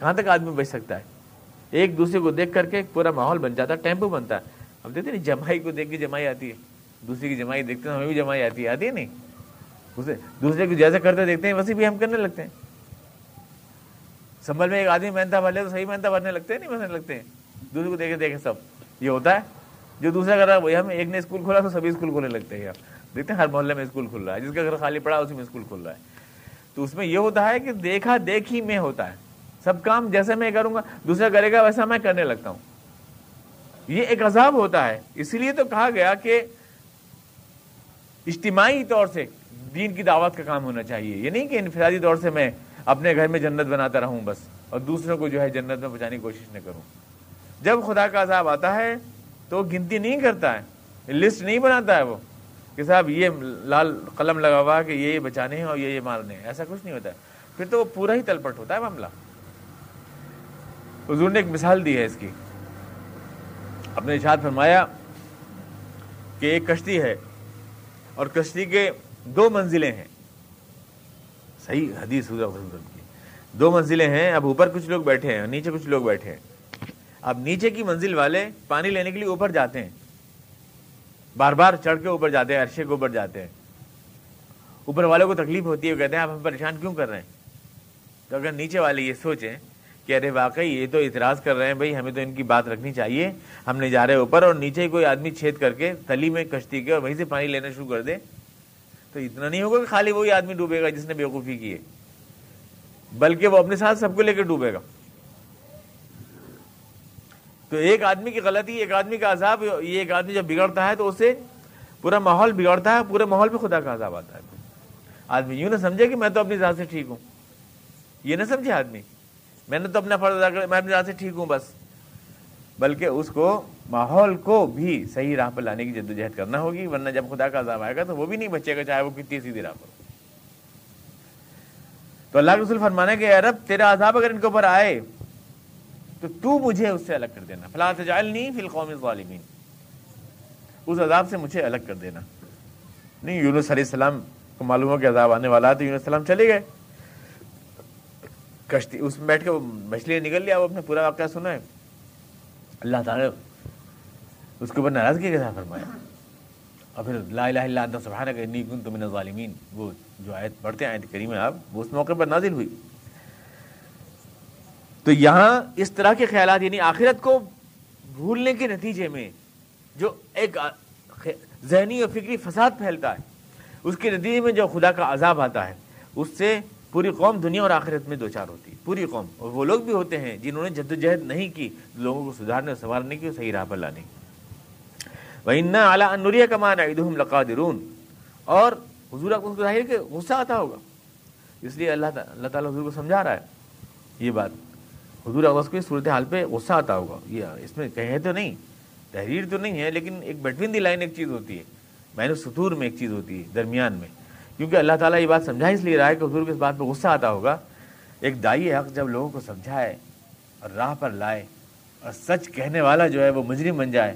کہاں تک آدمی بچ سکتا ہے؟ ایک دوسرے کو دیکھ کر کے پورا ماحول بن جاتا ہے، ٹیمپو بنتا ہے۔ اب دیکھتے نہیں، جمائی کو دیکھ کے جمائی آتی ہے۔ دوسری کی جمائی دیکھتے ہیں، ہمیں بھی جمائی آتی ہے آتی ہے نہیں۔ اسے دوسرے کو جیسے کرتے دیکھتے ہیں، ویسے بھی ہم کرنے لگتے ہیں۔ سنبھل میں ایک آدمی محنت بھر لے تو صحیح محنت بھرنے لگتے ہیں، نہیں بھرنے لگتے ہیں۔ دوسرے کو دیکھے دیکھے سب۔ یہ ہوتا ہے، جو دوسرا کر رہا ہے، وہی ہم ایک نے اسکول کھولا تو سبھی اسکول کھولنے لگتے ہیں۔ دیکھتے ہیں، ہر محلے میں اسکول کھل رہا ہے۔ جس کا گھر خالی پڑا، اسی میں اسکول کھل رہا ہے۔ تو اس میں یہ ہوتا ہے کہ دیکھا دیکھی میں ہوتا ہے۔ سب کام جیسے میں کروں گا، دوسرا کرے گا، ویسا میں کرنے لگتا ہوں۔ یہ ایک عذاب ہوتا ہے۔ اسی لیے تو کہا گیا کہ اجتماعی طور سے دین کی دعوت کا کام ہونا چاہیے۔ یہ نہیں کہ انفرادی طور سے میں اپنے گھر میں جنت بناتا رہوں بس، اور دوسروں کو جو ہے جنت میں پہنچانے کی کوشش نہ کروں۔ جب خدا کا عذاب آتا ہے تو گنتی نہیں کرتا ہے، لسٹ نہیں بناتا ہے وہ کہ صاحب یہ لال قلم لگا ہوا کہ یہ بچانے ہیں اور یہ یہ مارنے ہیں، ایسا کچھ نہیں ہوتا ہے۔ پھر تو وہ پورا ہی تلپٹ ہوتا ہے معاملہ۔ حضور نے ایک مثال دی ہے اس کی۔ اپنے اشاد فرمایا کہ ایک کشتی ہے اور کشتی کے دو منزلیں ہیں۔ صحیح حدیث کی۔ دو منزلیں ہیں، اب اوپر کچھ لوگ بیٹھے ہیں نیچے کچھ لوگ بیٹھے ہیں۔ اب نیچے کی منزل والے پانی لینے کے لیے اوپر جاتے ہیں۔ بار بار چڑھ کے اوپر جاتے ہیں، عرشے کے اوپر جاتے ہیں۔ اوپر والوں کو تکلیف ہوتی ہے، وہ کہتے ہیں، آپ ہم پریشان کیوں کر رہے ہیں؟ تو اگر نیچے والے یہ سوچیں کہ ارے واقعی یہ تو اعتراض کر رہے ہیں، بھائی ہمیں تو ان کی بات رکھنی چاہیے، ہم نے جا رہے اوپر، اور نیچے ہی کوئی آدمی چھید کر کے تلی میں کشتی کے اور وہیں سے پانی لینا شروع کر دے۔ تو اتنا نہیں ہوگا کہ خالی وہی آدمی ڈوبے گا جس نے بیوقوفی کی ہے، بلکہ وہ اپنے ساتھ سب کو لے کے ڈوبے گا۔ تو ایک آدمی کی غلطی، ایک آدمی کا عذاب، یہ ایک آدمی جب بگڑتا ہے تو اسے پورا ماحول بگڑتا ہے، پورے ماحول پہ خدا کا عذاب آتا ہے۔ آدمی یوں نہ سمجھے کہ میں تو اپنی ذات سے ٹھیک ہوں۔ یہ نہ سمجھے آدمی۔ میں نے تو اپنا فرض ادا کر میں اپنی ذات سے ٹھیک ہوں بس۔ بلکہ اس کو ماحول کو بھی صحیح راہ پر لانے کی جدوجہد کرنا ہوگی، ورنہ جب خدا کا عذاب آئے گا تو وہ بھی نہیں بچے گا چاہے وہ کتنی سیدھی راہ پر تو اللہ کے رسول فرمانے کہ عرب تیرا عذاب اگر ان کے اوپر آئے تو تو مجھے اس سے الگ کر دینا۔ فلاں تجعل نہیں فی القوم الظالمین۔ اس عذاب سے مجھے الگ کر دینا۔ نہیں، یونس علیہ السلام کو معلوم ہو کہ عذاب آنے والا ہے تو یونس السلام چلے گئے۔ کشتی، اس میں بیٹھ کے وہ مچھلی نکل لیا، وہ اپنے پورا واقعہ سنا ہے۔ اللہ تعالیٰ اس کے اوپر ناراضگی کے ساتھ فرمایا۔ اور پھر لا الہ الا انت، سبحانک انی کنت من الظالمین۔ وہ جو آیت پڑھتے ہیں، آیت کریم آپ وہ اس موقع پر نازل ہوئی۔ تو یہاں اس طرح کے خیالات یعنی آخرت کو بھولنے کے نتیجے میں جو ایک ذہنی اور فکری فساد پھیلتا ہے، اس کے نتیجے میں جو خدا کا عذاب آتا ہے، اس سے پوری قوم دنیا اور آخرت میں دو چار ہوتی ہے، پوری قوم۔ اور وہ لوگ بھی ہوتے ہیں جنہوں نے جد و جہد نہیں کی، لوگوں کو سدھارنے اور سنوارنے کی صحیح راہ پر لانے کی۔ وہ اعلیٰ انوریا کا مان عید لقادرون۔ اور حضور کو ظاہر کہ غصہ آتا ہوگا۔ اس لیے اللہ اللہ تعالیٰ حضور کو سمجھا رہا ہے۔ یہ بات۔ حضور اقدس کو صورت حال پہ غصہ آتا ہوگا۔ یہ اس میں کہیں تو نہیں، تحریر تو نہیں ہے، لیکن ایک بٹوین دی لائن ایک چیز ہوتی ہے۔ میں نے میں ایک چیز ہوتی ہے، درمیان میں۔ کیونکہ اللہ تعالیٰ یہ بات سمجھا اس لیے رہا ہے کہ حضور کو اس بات پہ غصہ آتا ہوگا۔ ایک دائی حق جب لوگوں کو سمجھائے اور راہ پر لائے اور سچ کہنے والا جو ہے وہ مجرم بن جائے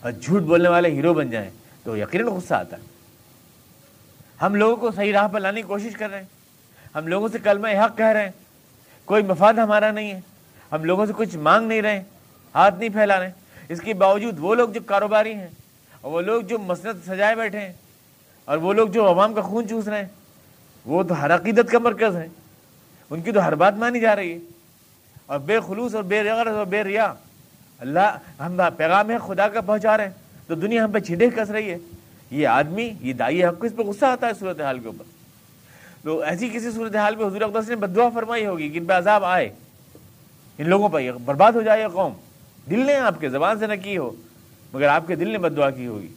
اور جھوٹ بولنے والے ہیرو بن جائیں تو یقیناً غصہ آتا ہے۔ ہم لوگوں کو صحیح راہ پر لانے کی کوشش کر رہے ہیں۔ ہم لوگوں سے کلمہ حق کہہ رہے ہیں۔ کوئی مفاد ہمارا نہیں ہے۔ ہم لوگوں سے کچھ مانگ نہیں رہے ہاتھ نہیں پھیلا رہے اس کے باوجود وہ لوگ جو کاروباری ہیں اور وہ لوگ جو مسنت سجائے بیٹھے ہیں اور وہ لوگ جو عوام کا خون چوس رہے ہیں، وہ تو ہر عقیدت کا مرکز ہے ان کی تو ہر بات مانی جا رہی ہے۔ اور بے خلوص اور بے رغرت اور بے ریا، اللہ ہم پیغام ہے، خدا کا پہنچا رہے ہیں۔ تو دنیا ہم پہ چھینڈے کس رہی ہے؟ یہ آدمی، یہ دائی حق کو اس پہ غصہ آتا ہے صورت حال کے اوپر۔ تو ایسی کسی صورت حال پہ حضور اقدس نے بدعا فرمائی ہوگی کہ ان پہ عذاب آئے۔ ان لوگوں پر برباد ہو جائے یہ قوم۔ دل نے آپ کے زبان سے نہ کی ہو، مگر آپ کے دل نے بد دعا کی ہوگی۔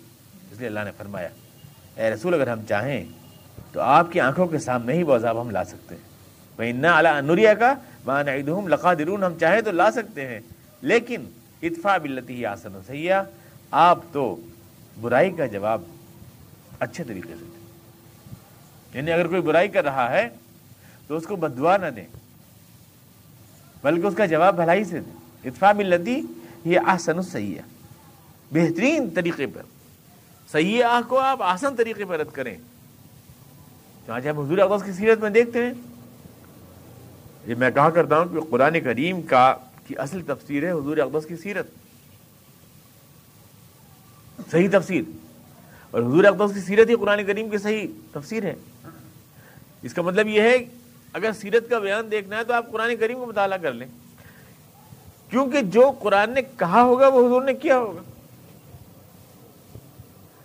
اس لیے اللہ نے فرمایا اے رسول، اگر ہم چاہیں تو آپ کی آنکھوں کے سامنے ہی وہ عذاب ہم لا سکتے ہیں۔ وہ ان اعلیٰ نوریا کا مان عیدہم لقا درون ہم چاہیں تو لا سکتے ہیں۔ لیکن اتفا بلتی ہی آسن و سیاح آپ تو برائی کا جواب اچھے طریقے سے دیں۔ یعنی اگر کوئی برائی کر رہا ہے تو اس کو بدوا نہ دیں، بلکہ اس کا جواب بھلائی سے دیں۔ اتفاق ملتی یہ آسن صحیح ہے بہترین طریقے پر صحیح آہ کو آپ آسن طریقے پر رد کریں۔ چانچہ ہم حضور اقدس کی سیرت میں دیکھتے ہیں۔ یہ میں کہا کرتا ہوں کہ قرآن کریم کا کی اصل تفسیر ہے حضور اقدس کی سیرت۔ صحیح تفسیر۔ اور حضور اقدس کی سیرت ہی قرآن کریم کی صحیح تفسیر ہے۔ اس کا مطلب یہ ہے، اگر سیرت کا بیان دیکھنا ہے تو آپ قرآن کریم کو مطالعہ کر لیں۔ کیونکہ جو قرآن نے کہا ہوگا وہ حضور نے کیا ہوگا۔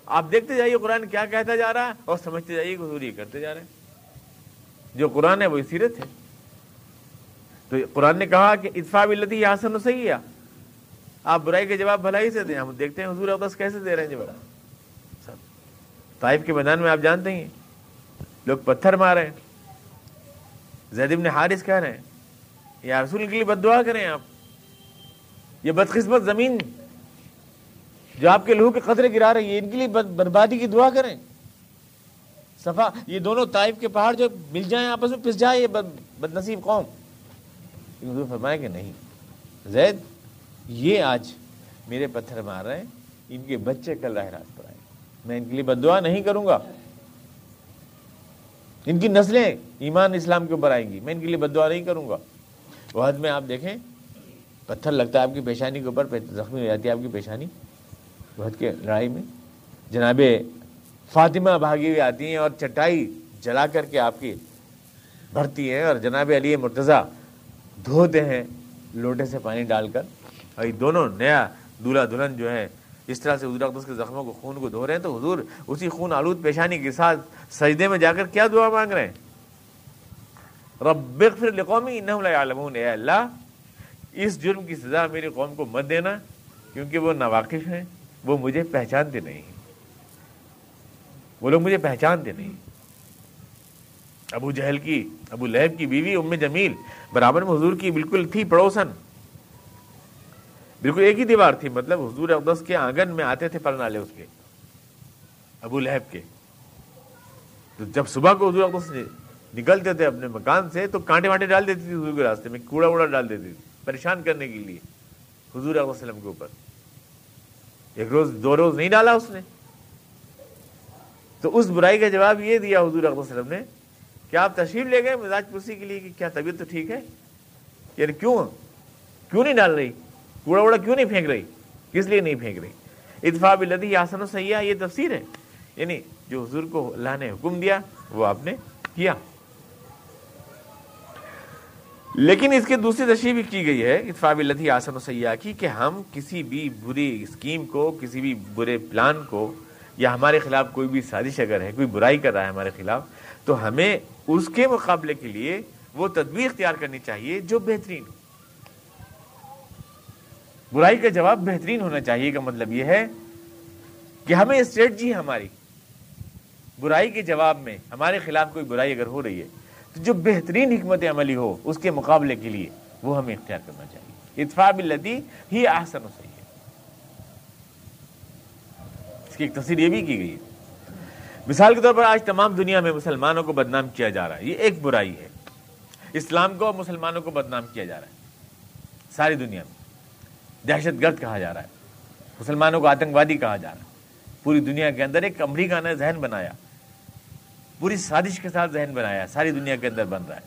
آپ دیکھتے جائیے قرآن کیا کہتا جا رہا ہے اور سمجھتے جائیے کہ حضور یہ کرتے جا رہے ہیں۔ جو قرآن ہے وہ سیرت ہے۔ تو قرآن نے کہا کہ اتفاق بلتی آسن صحیح ہے آپ برائی کے جواب بھلائی سے دیں۔ ہم دیکھتے ہیں حضور عباس کیسے دے رہے ہیں جی جب سب۔ طائف کے میدان میں آپ جانتے ہیں۔ لوگ پتھر مارے زید ابن حارث کہہ رہے ہیں۔ یا رسول کے لیے بد دعا کریں آپ۔ یہ بدقسمت زمین جو آپ کے لہو کے قطرے گرا رہی ہے ان کے لیے بربادی کی دعا کریں۔ صفا، یہ دونوں طائف کے پہاڑ جو مل جائیں، آپس میں پس جائے یہ بد نصیب قوم۔ حضور فرمائے کہ نہیں۔ زید، یہ آج میرے پتھر مار رہے ہیں، ان کے بچے کل راہ رات پر آئے میں ان کے لیے بد دعا نہیں کروں گا۔ ان کی نسلیں ایمان اسلام کے اوپر آئیں گی، میں ان کے لیے بد دعا نہیں کروں گا۔ وہ حد میں آپ دیکھیں، پتھر لگتا ہے آپ کی پیشانی کے اوپر زخمی ہو جاتی ہے آپ کی پیشانی۔ بہت کے لڑائی میں۔ جناب فاطمہ بھاگی ہوئی آتی ہیں اور چٹائی جلا کر کے آپ کی بھرتی ہیں اور جناب علی مرتضیٰ دھوتے ہیں لوٹے سے پانی ڈال کر۔ اور یہ دونوں نیا دولہا دلہن جو ہے اس طرح سے حضور اقدس کے زخموں کو، خون کو دھو رہے ہیں تو حضور اسی خون آلود پیشانی کے ساتھ سجدے میں جا کر کیا دعا مانگ رہے ہیں؟ رب اغفر لقومی انہم لا یعلمون، اے اللہ، اس جرم کی سزا میری قوم کو مت دینا کیونکہ وہ ناواقف ہیں۔ وہ مجھے پہچانتے نہیں۔ وہ لوگ مجھے پہچانتے نہیں۔ ابو جہل کی، ابو لہب کی بیوی ام جمیل، برابر میں حضور کی بالکل تھی پڑوسن۔ بالکل ایک ہی دیوار تھی مطلب حضور اقدس کے آنگن میں آتے تھے پرنالے اس کے، ابو لہب کے۔ تو جب صبح کو حضور اقدس نکلتے تھے اپنے مکان سے، تو کانٹے وانٹے ڈال دیتی تھی حضور کے راستے میں، کوڑا ووڑا ڈال دیتی تھی، پریشان کرنے کے لیے۔ حضور وسلم کے اوپر۔ ایک روز، دو روز نہیں ڈالا اس نے۔ تو اس برائی کا جواب یہ دیا حضور وسلم نے کہ آپ تشریف لے گئے مزاج پرسی کے لیے کہ کیا طبیعت تو ٹھیک ہے؟ یعنی کیوں؟ کیوں نہیں ڈال رہی؟ کوڑا ووڑا کیوں نہیں پھینک رہی؟ کس لیے نہیں پھینک رہی؟ اتفاق لدی آسن و سیاح یہ تفسیر ہے۔ یعنی جو حضور کو اللہ نے حکم دیا، وہ آپ نے کیا۔ لیکن اس کی دوسری تشریح بھی کی گئی ہے اتفاق لدھی آسن و سیاح کی کہ ہم کسی بھی بری اسکیم کو، کسی بھی برے پلان کو یا ہمارے خلاف کوئی بھی سازش اگر ہے، کوئی برائی کر رہا ہے ہمارے خلاف، تو ہمیں اس کے مقابلے کے لیے وہ تدبیر اختیار کرنی چاہیے جو بہترین ہو۔ برائی کا جواب بہترین ہونا چاہیے کا مطلب یہ ہے کہ ہمیں اسٹریٹجی ہماری۔ برائی کے جواب میں ہمارے خلاف کوئی برائی اگر ہو رہی ہے جو بہترین حکمت عملی ہو، اس کے مقابلے کے لیے وہ ہمیں اختیار کرنا چاہیے۔ اتفاق الدی ہی آسن صحیح ہے۔ اس کی ایک تصویر یہ بھی کی گئی ہے۔ مثال کے طور پر آج تمام دنیا میں مسلمانوں کو بدنام کیا جا رہا ہے۔ یہ ایک برائی ہے۔ اسلام کو مسلمانوں کو بدنام کیا جا رہا ہے۔ ساری دنیا میں دہشت گرد کہا جا رہا ہے۔ مسلمانوں کو آتنکوادی کہا جا رہا ہے۔ پوری دنیا کے اندر ایک امریکہ نے ذہن بنایا۔ پوری سازش کے ساتھ ذہن بنایا ساری دنیا کے اندر بن رہا ہے۔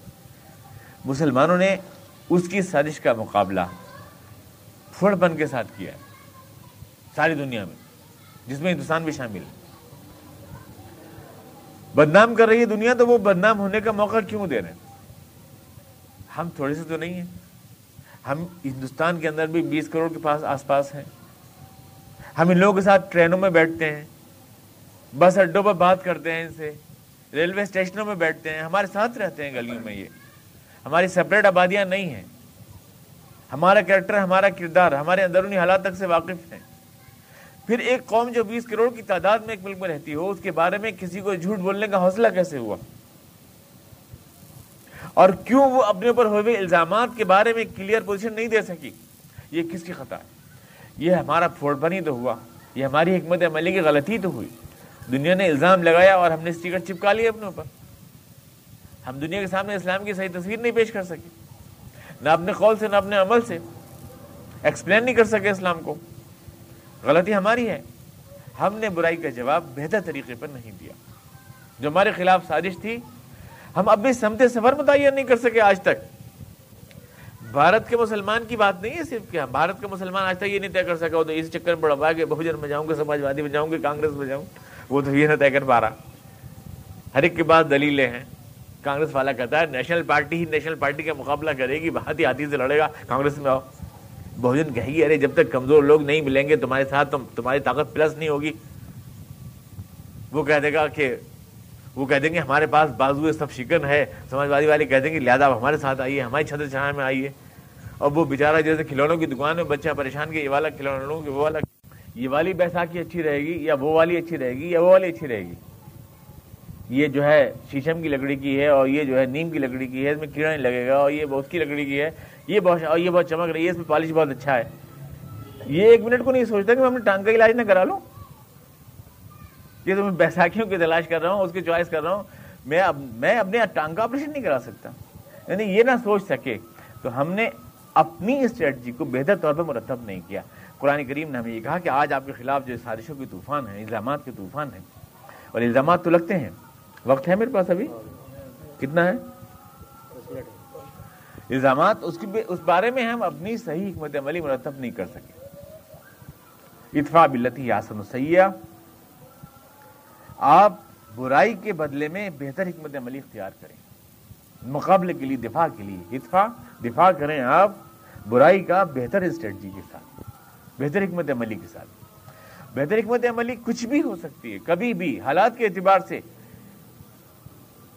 مسلمانوں نے اس کی سازش کا مقابلہ پھڑ پن کے ساتھ کیا ہے، ساری دنیا میں، جس میں ہندوستان بھی شامل ہے۔ بدنام کر رہی ہے دنیا تو وہ بدنام ہونے کا موقع کیوں دے رہے ہیں؟ ہم تھوڑے سے تو نہیں ہیں۔ ہم ہندوستان کے اندر بھی بیس کروڑ کے پاس آس پاس ہیں۔ ہم ان لوگوں کے ساتھ ٹرینوں میں بیٹھتے ہیں، بس اڈوں پر بات کرتے ہیں ان سے۔ ریلوے اسٹیشنوں میں بیٹھتے ہیں، ہمارے ساتھ رہتے ہیں گلیوں میں یہ۔ ہماری سپریٹ آبادیاں نہیں ہیں۔ ہمارا کریکٹر ہمارا کردار، ہمارے اندرونی حالات تک سے واقف ہیں۔ پھر ایک قوم جو بیس کروڑ کی تعداد میں ایک ملک میں رہتی ہو، اس کے بارے میں کسی کو جھوٹ بولنے کا حوصلہ کیسے ہوا؟ اور کیوں وہ اپنے اوپر ہوئے الزامات کے بارے میں کلیئر پوزیشن نہیں دے سکی؟ یہ کس کی خطا ہے؟ یہ ہمارا پھوڑ پن ہی تو ہوا، یہ ہماری حکمت عملی کی غلطی تو ہوئی۔ دنیا نے الزام لگایا اور ہم نے اسٹیکر چپکا لیا اپنے اوپر۔ ہم دنیا کے سامنے اسلام کی صحیح تصویر نہیں پیش کر سکے۔ نہ اپنے قول سے، نہ اپنے عمل سے ایکسپلین نہیں کر سکے اسلام کو۔ غلطی ہماری ہے۔ ہم نے برائی کا جواب بہتر طریقے پر نہیں دیا۔ جو ہمارے خلاف سازش تھی، ہم اب بھی سمت سفر متعین نہیں کر سکے آج تک۔ بھارت کے مسلمان کی بات نہیں ہے صرف کیا بھارت کا مسلمان آج تک یہ نہیں طے کر سکا تو اس چکر میں بڑا کہ بہوجن میں جاؤں گا، سماجوادی میں جاؤں گا، کانگریس میں جاؤں۔ وہ تو یہ نہ طے کر پا رہا۔ ہر ایک کے بعد دلیلیں ہیں۔ کانگریس والا کہتا ہے نیشنل پارٹی ہی نیشنل پارٹی کا مقابلہ کرے گی، بہت ہی ہاتھی سے لڑے گا۔ کانگریس میں آؤ۔ بہوجن کہے گی، ارے جب تک کمزور لوگ نہیں ملیں گے، تمہارے ساتھ تو تمہاری طاقت پلس نہیں ہوگی۔ وہ کہہ دے گا کہ وہ کہہ دیں گے ہمارے پاس بازو سب شکن ہے۔ سماجوادی والے کہہ دیں گے، لہٰذا ہمارے ساتھ آئیے، ہماری چھتر چھایا میں آئیے۔ اور وہ بیچارہ جیسے کھلونوں کی دکان میں بچہ پریشان کے یہ والا کھلونوں وہ والا یہ والی بیساکھی اچھی رہے گی یا وہ والی اچھی رہے گی یا وہ والی اچھی رہے گی؟ یہ جو ہے شیشم کی لکڑی کی ہے اور یہ جو ہے نیم کی لکڑی کی ہے، اس میں کیڑا نہیں لگے گا اور یہ بہت کی لکڑی کی ہے۔ یہ بہت اور یہ بہت چمک رہی ہے، اس میں پالش بہت اچھا ہے۔ یہ ایک منٹ کو نہیں سوچتا کہ میں اپنے ٹانگ کا علاج نہ کرا لوں۔ یہ تو میں بیساکھیوں کی تلاش کر رہا ہوں، اس کی چوائس کر رہا ہوں۔ میں اب، میں اپنے ٹانگ کا آپریشن نہیں کرا سکتا۔ یعنی یہ نہ سوچ سکے۔ تو ہم نے اپنی اسٹریٹجی کو بہتر طور پر مرتب نہیں کیا۔ قرآن کریم نے ہمیں یہ کہا کہ آج آپ کے خلاف جو سازشوں کے طوفان ہیں، الزامات کے طوفان ہیں اور الزامات تو لگتے ہیں۔ وقت ہے میرے پاس ابھی؟ کتنا ہے؟ الزامات اس کی اس بارے میں ہم اپنی صحیح حکمت عملی مرتب نہیں کر سکے۔ اتفا بلتی یاسن سیاح آپ برائی کے بدلے میں بہتر حکمت عملی اختیار کریں۔ مقابلے کے لیے، دفاع کے لیے اتفا دفاع کریں آپ برائی کا بہتر اسٹریٹجی کے ساتھ۔ بہتر حکمت عملی کے ساتھ۔ بہتر حکمت عملی کچھ بھی ہو سکتی ہے، کبھی بھی، حالات کے اعتبار سے۔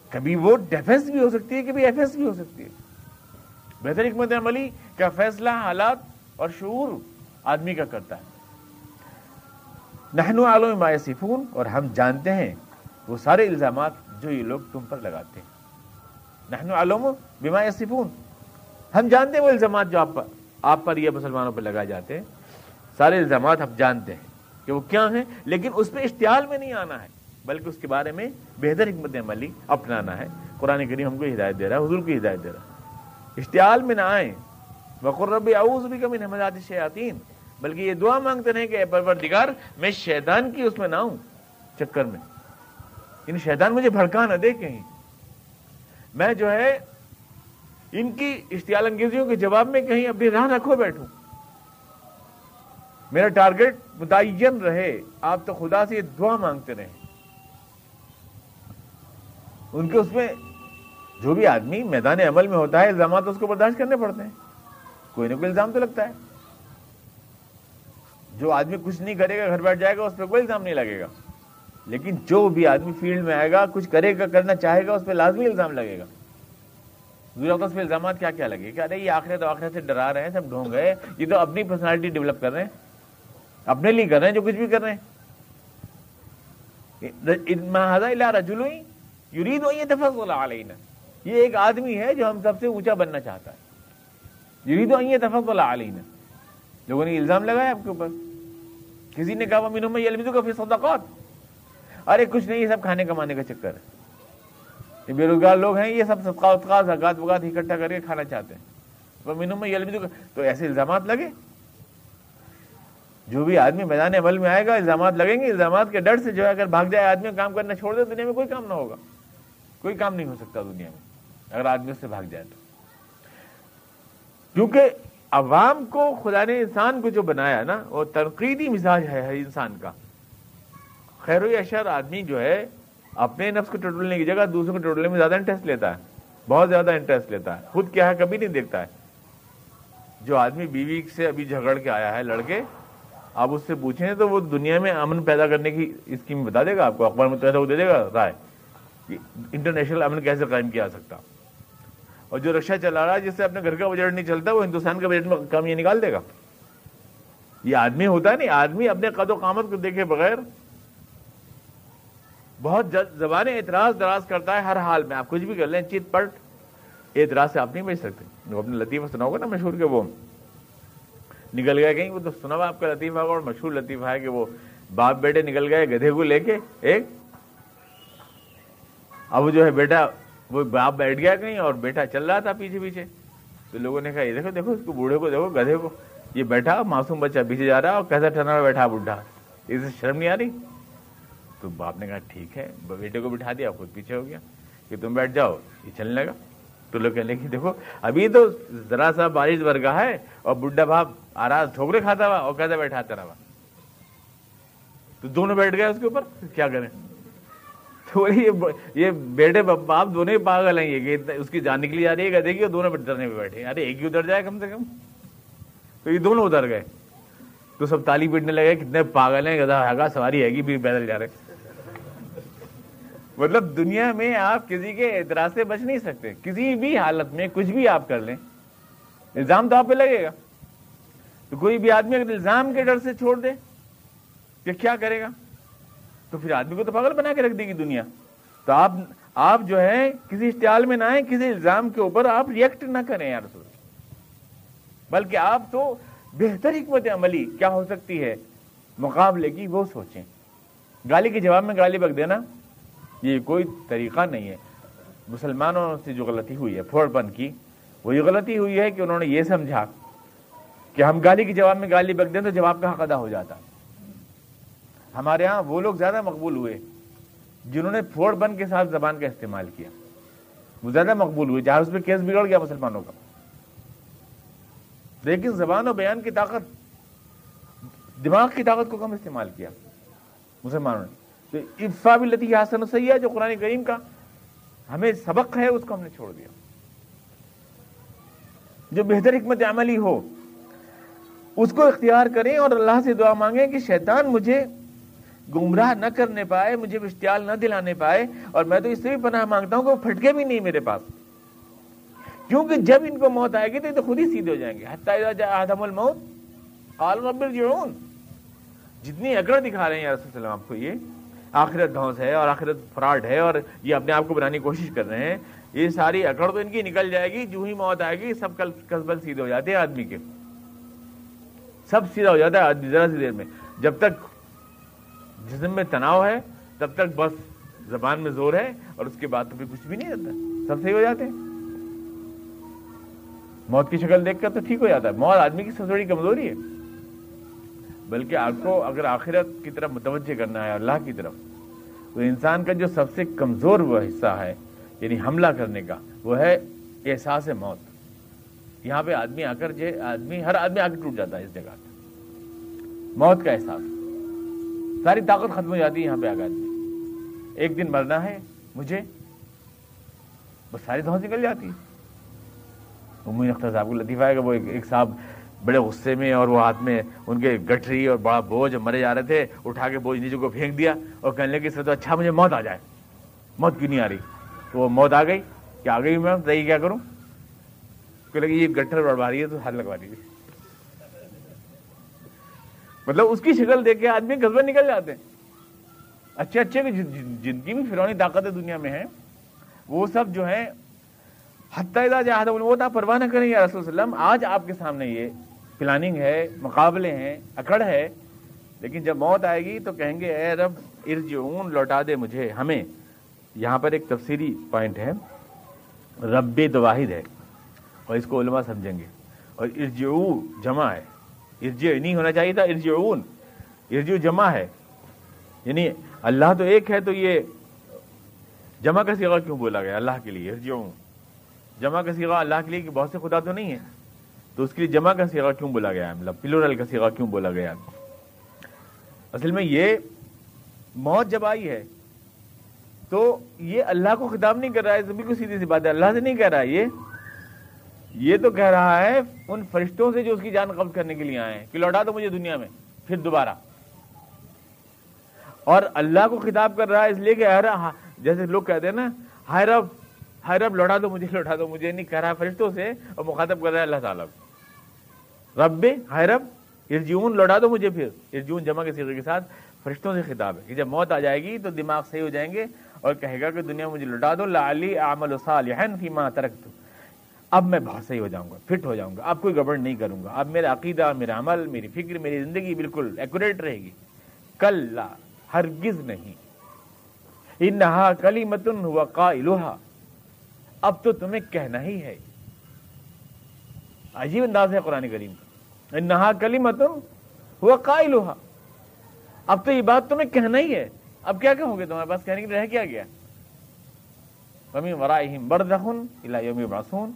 کبھی وہ ڈیفینس بھی ہو سکتی ہے، کبھی ایف ایس بھی ہو سکتی ہے۔ بہتر حکمت عملی کا فیصلہ، حالات اور شعور آدمی کا کرتا ہے۔ نہنو عالم ما صفون اور ہم جانتے ہیں وہ سارے الزامات جو یہ لوگ تم پر لگاتے ہیں۔ نہنو عالم بما صفون ہم جانتے ہیں وہ الزامات جو آپ پر آپ پر یہ مسلمانوں پر لگائے جاتے ہیں۔ سارے الزامات ہم جانتے ہیں کہ وہ کیا ہیں، لیکن اس پہ اشتعال میں نہیں آنا ہے، بلکہ اس کے بارے میں بہتر حکمت عملی اپنانا ہے۔ قرآن کریم ہم کو ہدایت دے رہا ہے، حضور کی ہدایت دے رہا ہے۔ اشتعال میں نہ آئیں۔ بقر رب اعوذ بھی کمی نمازات شیاطین بلکہ یہ دعا مانگتے رہے کہ پروردگار، میں شیطان کی اس میں نہ ہوں، چکر میں۔ ان شیطان مجھے بھڑکا نہ دے کہیں۔ میں جو ہے، ان کی اشتعال انگیزیوں کے جواب میں کہیں اپنی راہ رکھو بیٹھوں۔ میرا ٹارگٹ متعین رہے، آپ تو خدا سے یہ دعا مانگتے رہے ان کے اس میں جو بھی آدمی میدان عمل میں ہوتا ہے، الزامات اس کو برداشت کرنے پڑتے ہیں۔ کوئی نہ کوئی الزام تو لگتا ہے۔ جو آدمی کچھ نہیں کرے گا، گھر بیٹھ جائے گا، اس پہ کوئی الزام نہیں لگے گا۔ لیکن جو بھی آدمی فیلڈ میں آئے گا، کچھ کرے گا، کرنا چاہے گا، اس پہ لازمی الزام لگے گا۔ اس پہ الزامات کیا کیا لگے کہ ارے، یہ آخرے تو آخرے سے ڈرا رہے ہیں، سب ڈھونگ گئے، یہ تو اپنی پرسنالٹی ڈیولپ کر رہے ہیں۔ اپنے لیے کر رہے ہیں جو کچھ بھی کر رہے ہیں۔ رجولوئی یورید یہ علینا۔ یہ ایک آدمی ہے جو ہم سب سے اونچا بننا چاہتا ہے۔ یورید یہ تفق علینا۔ لوگوں نے الزام لگایا آپ کے اوپر۔ کسی نے کہا مینو میں المیزو کا صدقات ارے، کچھ نہیں، یہ سب کھانے کمانے کا چکر ہے۔ یہ بے روزگار لوگ ہیں، یہ سب صدقات زکات وگات اکٹھا کر کے کھانا چاہتے ہیں۔ مینو میں المیزو تو ایسے الزامات لگے؟ جو بھی آدمی میدان عمل میں آئے گا، الزامات لگیں گے، الزامات کے ڈر سے جو ہے، اگر بھاگ جائے آدمی کام کرنا چھوڑ دے، دنیا میں کوئی کام نہ ہوگا۔ کوئی کام نہیں ہو سکتا دنیا میں، اگر آدمی اس سے بھاگ جائے تو۔ کیونکہ عوام کو، خدا نے انسان کو جو بنایا نا، وہ تنقیدی مزاج ہے ہر انسان کا۔ خیر و اشر آدمی جو ہے، اپنے نفس کو ٹٹولنے کی جگہ دوسروں کو ٹٹولنے میں زیادہ انٹرسٹ لیتا ہے۔ بہت زیادہ انٹرسٹ لیتا ہے۔ خود کیا ہے، کبھی نہیں دیکھتا ہے۔ جو آدمی بیوی سے ابھی جھگڑ کے آیا ہے، لڑکے آپ اس سے پوچھیں تو وہ دنیا میں امن پیدا کرنے کی اسکیم بتا دے گا آپ کو، اخبار میں وہ دے دے گا؟ رائے۔ انٹرنیشنل امن کیسے قائم کیا سکتا؟ اور جو رکشا چلا رہا ہے، جس سے اپنے گھر کا بجٹ نہیں چلتا، وہ ہندوستان کا بجٹ میں کم یہ نکال دے گا۔ یہ آدمی ہوتا ہے نہیں، آدمی اپنے قد و قامت کو دیکھے بغیر بہت زبانیں اعتراض دراز کرتا ہے ہر حال میں۔ آپ کچھ بھی کر لیں، چیت پٹ اعتراض سے آپ نہیں بھیج سکتے۔ اپنے لطیفہ سنا ہوگا نا مشہور کے وہ نکل گیا کہیں؟ وہ تو سنا ہوا آپ کا لطیفہ اور مشہور لطیفہ ہے کہ وہ باپ بیٹے نکل گئے، گدھے کو لے کے ایک اب جو ہے بیٹا، وہ باپ بیٹھ گیا کہیں اور بیٹا چل رہا تھا پیچھے پیچھے۔ تو لوگوں نے کہا، یہ دیکھو دیکھو، اس کو بوڑھے کو دیکھو، گدھے کو۔ یہ بیٹھا، معصوم بچہ پیچھے جا رہا اور کیسا ٹھہرا بیٹھا بڈھا اسے شرم نہیں آ رہی؟ تو باپ نے کہا، ٹھیک ہے، بیٹے کو بٹھا دیا خود پیچھے ہو گیا کہ تم بیٹھ جاؤ، یہ چلنے لگا۔ تو لوگ کہنے کی دیکھو، ابھی تو ذرا سا بارش ورگا ہے اور بڈھا باپ آ رہا ٹھوکرے کھاتا ہوا اور کیسا بیٹھا تیرا ہوا تو دونوں بیٹھ گئے اس کے اوپر، کیا کریں؟ تو یہ بیٹے باپ دونوں ہی پاگل ہیں یہ کہ اس کی جان نکلی جا رہی ہے دیکھیے دونوں اترنے پہ بیٹھے ارے، ایک ہی اتر جائے کم سے کم۔ تو یہ دونوں اتر گئے۔ تو سب تالی پیٹنے لگے، کتنے پاگل ہیں گدا ہگا، سواری ہے گی بھی پیدل جا رہے۔ مطلب دنیا میں آپ کسی کے اعتراض سے بچ نہیں سکتے۔ کسی بھی حالت میں کچھ بھی آپ کر لیں، الزام تو آپ پہ لگے گا۔ تو کوئی بھی آدمی اگر الزام کے ڈر سے چھوڑ دے کہ کیا کرے گا؟ تو پھر آدمی کو تو پاگل بنا کے رکھ دے گی دنیا۔ تو آپ آپ جو ہے کسی اشتعال میں نہ آئے کسی الزام کے اوپر آپ ریئیکٹ نہ کریں یار سوچ بلکہ آپ تو بہتر حکمت عملی کیا ہو سکتی ہے؟ مقابلے کی وہ سوچیں۔ گالی کے جواب میں گالی بک دینا، یہ کوئی طریقہ نہیں ہے۔ مسلمانوں سے جو غلطی ہوئی ہے، پھوڑ پن کی وہ یہ غلطی ہوئی ہے کہ انہوں نے یہ سمجھا کہ ہم گالی کے جواب میں گالی بک دیں تو جواب کا حق ادا ہو جاتا؟ ہمارے ہاں وہ لوگ زیادہ مقبول ہوئے جنہوں نے پھوڑ بن کے ساتھ زبان کا استعمال کیا۔ وہ زیادہ مقبول ہوئے، جہاں اس پہ کیس بگڑ گیا مسلمانوں کا۔ لیکن زبان و بیان کی طاقت، دماغ کی طاقت کو کم استعمال کیا مسلمانوں نے۔ تو افا بھی لطی حسن سیاح جو قرآن کریم کا ہمیں سبق ہے، اس کو ہم نے چھوڑ دیا۔ جو بہتر حکمت عملی ہو اس کو اختیار کریں اور اللہ سے دعا مانگیں کہ شیطان مجھے گمراہ نہ کرنے پائے، مجھے اشتعال نہ دلانے پائے اور میں تو اس سے بھی پناہ مانگتا ہوں کہ وہ پھٹکے بھی نہیں میرے پاس۔ کیونکہ جب ان کو موت آئے گی تو یہ تو خود ہی سیدھے ہو جائیں گے۔ آدم الموت، قال رب الجعون جتنی اکڑ دکھا رہے ہیں رسول اللہ آپ کو یہ آخرت دھوس ہے اور آخرت فراڈ ہے اور یہ اپنے آپ کو بنانے کی کوشش کر رہے ہیں۔ یہ ساری اکڑ تو ان کی نکل جائے گی، جو ہی موت آئے گی، سب کل قصبل سیدھے ہو جاتے ہیں آدمی کے۔ سب سیدھا ہو جاتا ہے، آدمی ذرا سی دیر میں۔ جب تک جسم میں تناؤ ہے، تب تک بس زبان میں زور ہے اور اس کے بعد تو پھر کچھ بھی نہیں رہتا۔ سب صحیح ہو جاتے ہیں۔ موت کی شکل دیکھ کر تو ٹھیک ہو جاتا ہے۔ موت آدمی کی سب سے بڑی کمزوری ہے۔ بلکہ آپ کو اگر آخرت کی طرف متوجہ کرنا ہے، اللہ کی طرف، تو انسان کا جو سب سے کمزور وہ حصہ ہے یعنی حملہ کرنے کا، وہ ہے احساس موت۔ یہاں پہ آدمی آ کر جو آدمی، ہر آدمی آ کے ٹوٹ جاتا ہے اس جگہ پہ۔ موت کا احساس۔ ساری طاقت ختم ہو جاتی ہے یہاں پہ آ آدمی ایک دن مرنا ہے، مجھے بس ساری دھوس نکل جاتی ہے۔ اختر صاحب کو لطیفہ ہے کہ وہ ایک صاحب بڑے غصے میں اور وہ ہاتھ میں ان کے گٹری اور بڑا بوجھ مرے جا رہے تھے، اٹھا کے بوجھ نیچے کو پھینک دیا اور کہنے لگے سر تو اچھا مجھے موت آ جائے۔ موت کیوں نہیں آ رہی؟ تو وہ موت آ گئی۔ کہ آ گئی میں؟ صحیح کیا کروں؟ کہ لگی یہ گٹر بڑھوا رہی ہے تو ہاتھ لگوا دیجیے۔ مطلب اس کی شکل دیکھ کے آدمی قصبے نکل جاتے ہیں۔ اچھے اچھے بھی جن کی بھی فرونی طاقت دنیا میں ہے وہ سب جو ہے حتیٰ جہاد وہ تھا پرواہ نہ کریں یا رسول وسلم، آج آپ کے سامنے یہ پلاننگ ہے، مقابلے ہیں، اکڑ ہے۔ لیکن جب موت آئے گی تو کہیں گے، اے رب، ارجعون، لوٹا دے مجھے، ہمیں۔ یہاں پر ایک تفسیری پوائنٹ ہے۔ رب تو واحد ہے۔ اور اس کو علماء سمجھیں گے۔ اور ارجعو، جمع ہے۔ ارجع نہیں ہونا چاہیے تھا، ارجعون۔ ارجو جمع ہے۔ یعنی اللہ تو ایک ہے تو یہ جمع کا سیغہ کیوں بولا گیا؟ اللہ کے لیے۔ ارجعون۔ جمع کا سیغہ اللہ کے لیے کہ بہت سے خدا تو نہیں ہے تو اس کے لیے جمع کا سیغہ کیوں بولا گیا؟ مطلب پلورل کا سیغہ کیوں بولا گیا؟ اصل میں یہ موت جب آئی ہے تو یہ اللہ کو خطاب نہیں کر رہا ہے بالکل سیدھی سی بات ہے۔ اللہ سے نہیں کہہ رہا ہے یہ۔ یہ تو کہہ رہا ہے ان فرشتوں سے جو اس کی جان قبض کرنے کے لیے آئے ہیں۔ کہ لوٹا دو مجھے دنیا میں، پھر دوبارہ۔ اور اللہ کو خطاب کر رہا ہے اس لیے کہ جیسے لوگ کہتے ہیں نا ہائر ہر رب، لوٹا دو مجھے، لوٹا دو مجھے۔ نہیں کہہ رہا فرشتوں سے اور مخاطب کر رہا ہے اللہ تعالیٰ۔ رب، ہائے رب ارجون لوٹا دو مجھے پھر۔ ارجون جمع کے سیرے کے ساتھ فرشتوں سے خطاب ہے کہ جب موت آ جائے گی تو دماغ صحیح ہو جائیں گے اور کہے گا کہ دنیا مجھے لوٹا دو۔ لالی عمل صالحن فی ما ترکت۔ اب میں بہت صحیح ہو جاؤں گا، فٹ ہو جاؤں گا، اب کوئی گڑبڑ نہیں کروں گا، اب میرا عقیدہ، میرا عمل، میری فکر، میری زندگی بالکل ایکوریٹ رہے گی۔ کل ہرگز نہیں۔ انہا کلی متن ہوا کا اب تو تمہیں کہنا ہی ہے۔ عجیب انداز ہے قرآن کریم۔ انہا کلی متن ہوا کا اب تو یہ بات تمہیں کہنا ہی ہے۔ اب کیا کہوں گے تمہارے پاس؟ کہنے کے لیے رہ کیا گیا؟ ومی ورائہم بردخن الى یوم یبعثون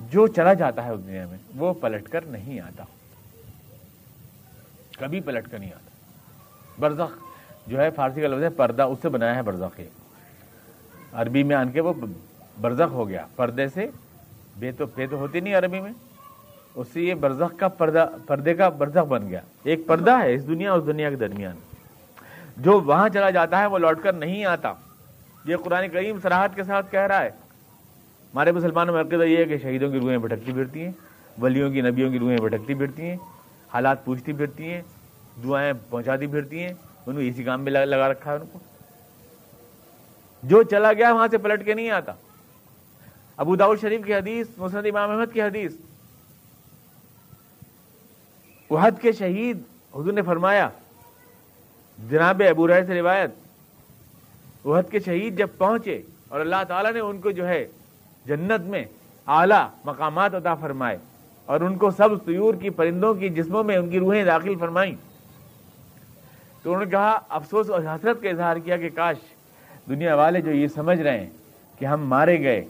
جو چلا جاتا ہے اس دنیا میں، وہ پلٹ کر نہیں آتا۔ کبھی پلٹ کر نہیں آتا۔ برزخ جو ہے، فارسی کا لفظ ہے، پردہ اس سے بنایا ہے برزخ عربی میں آن کے وہ برزخ ہو گیا۔ پردے سے بے تو پے تو ہوتی نہیں عربی میں۔ اس سے یہ برزخ کا پردہ، پردے کا برزخ بن گیا۔ ایک پردہ ہے اس دنیا اور دنیا کے درمیان۔ جو وہاں چلا جاتا ہے، وہ لوٹ کر نہیں آتا۔ یہ قرآن کریم سراہد کے ساتھ کہہ رہا ہے۔ ہمارے مسلمانوں میں عقیدہ یہ ہے کہ شہیدوں کی روحیں بھٹکتی پھرتی ہیں، ولیوں کی نبیوں کی روحیں بھٹکتی پھرتی ہیں، حالات پوچھتی پھرتی ہیں، دعائیں پہنچاتی پھرتی ہیں، ان کو اسی کام میں لگا رکھا ہے ان کو۔ جو چلا گیا وہاں سے پلٹ کے نہیں آتا۔ ابو داؤد شریف کی حدیث، مسند امام احمد کی حدیث۔ وحد کے شہید، حضور نے فرمایا، جناب ابو رائے سے روایت وحد کے شہید جب پہنچے اور اللہ تعالیٰ نے ان کو جو ہے جنت میں اعلیٰ مقامات عطا فرمائے اور ان کو سب طیور کی پرندوں کی جسموں میں ان کی روحیں داخل فرمائیں۔ تو انہوں نے کہا، افسوس اور حسرت کا اظہار کیا کہ کاش دنیا والے جو یہ سمجھ رہے ہیں کہ ہم مارے گئے،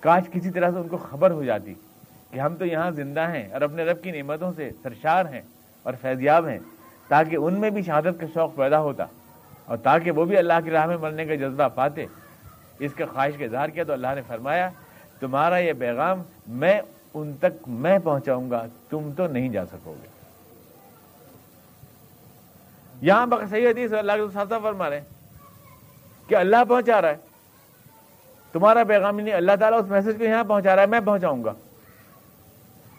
کاش کسی طرح سے ان کو خبر ہو جاتی کہ ہم تو یہاں زندہ ہیں اور اپنے رب کی نعمتوں سے سرشار ہیں اور فیضیاب ہیں، تاکہ ان میں بھی شہادت کا شوق پیدا ہوتا اور تاکہ وہ بھی اللہ کی راہ میں مرنے کا جذبہ پاتے۔ اس کے خواہش کا اظہار کیا تو اللہ نے فرمایا، تمہارا یہ پیغام میں ان تک میں پہنچاؤں گا، تم تو نہیں جا سکو گے۔ یہاں صحیح حدیث اللہ کے ساتھ فرما رہے کہ اللہ پہنچا رہا ہے۔ تمہارا پیغام نہیں اللہ تعالیٰ اس میسج کو یہاں پہنچا رہا ہے، میں پہنچاؤں گا۔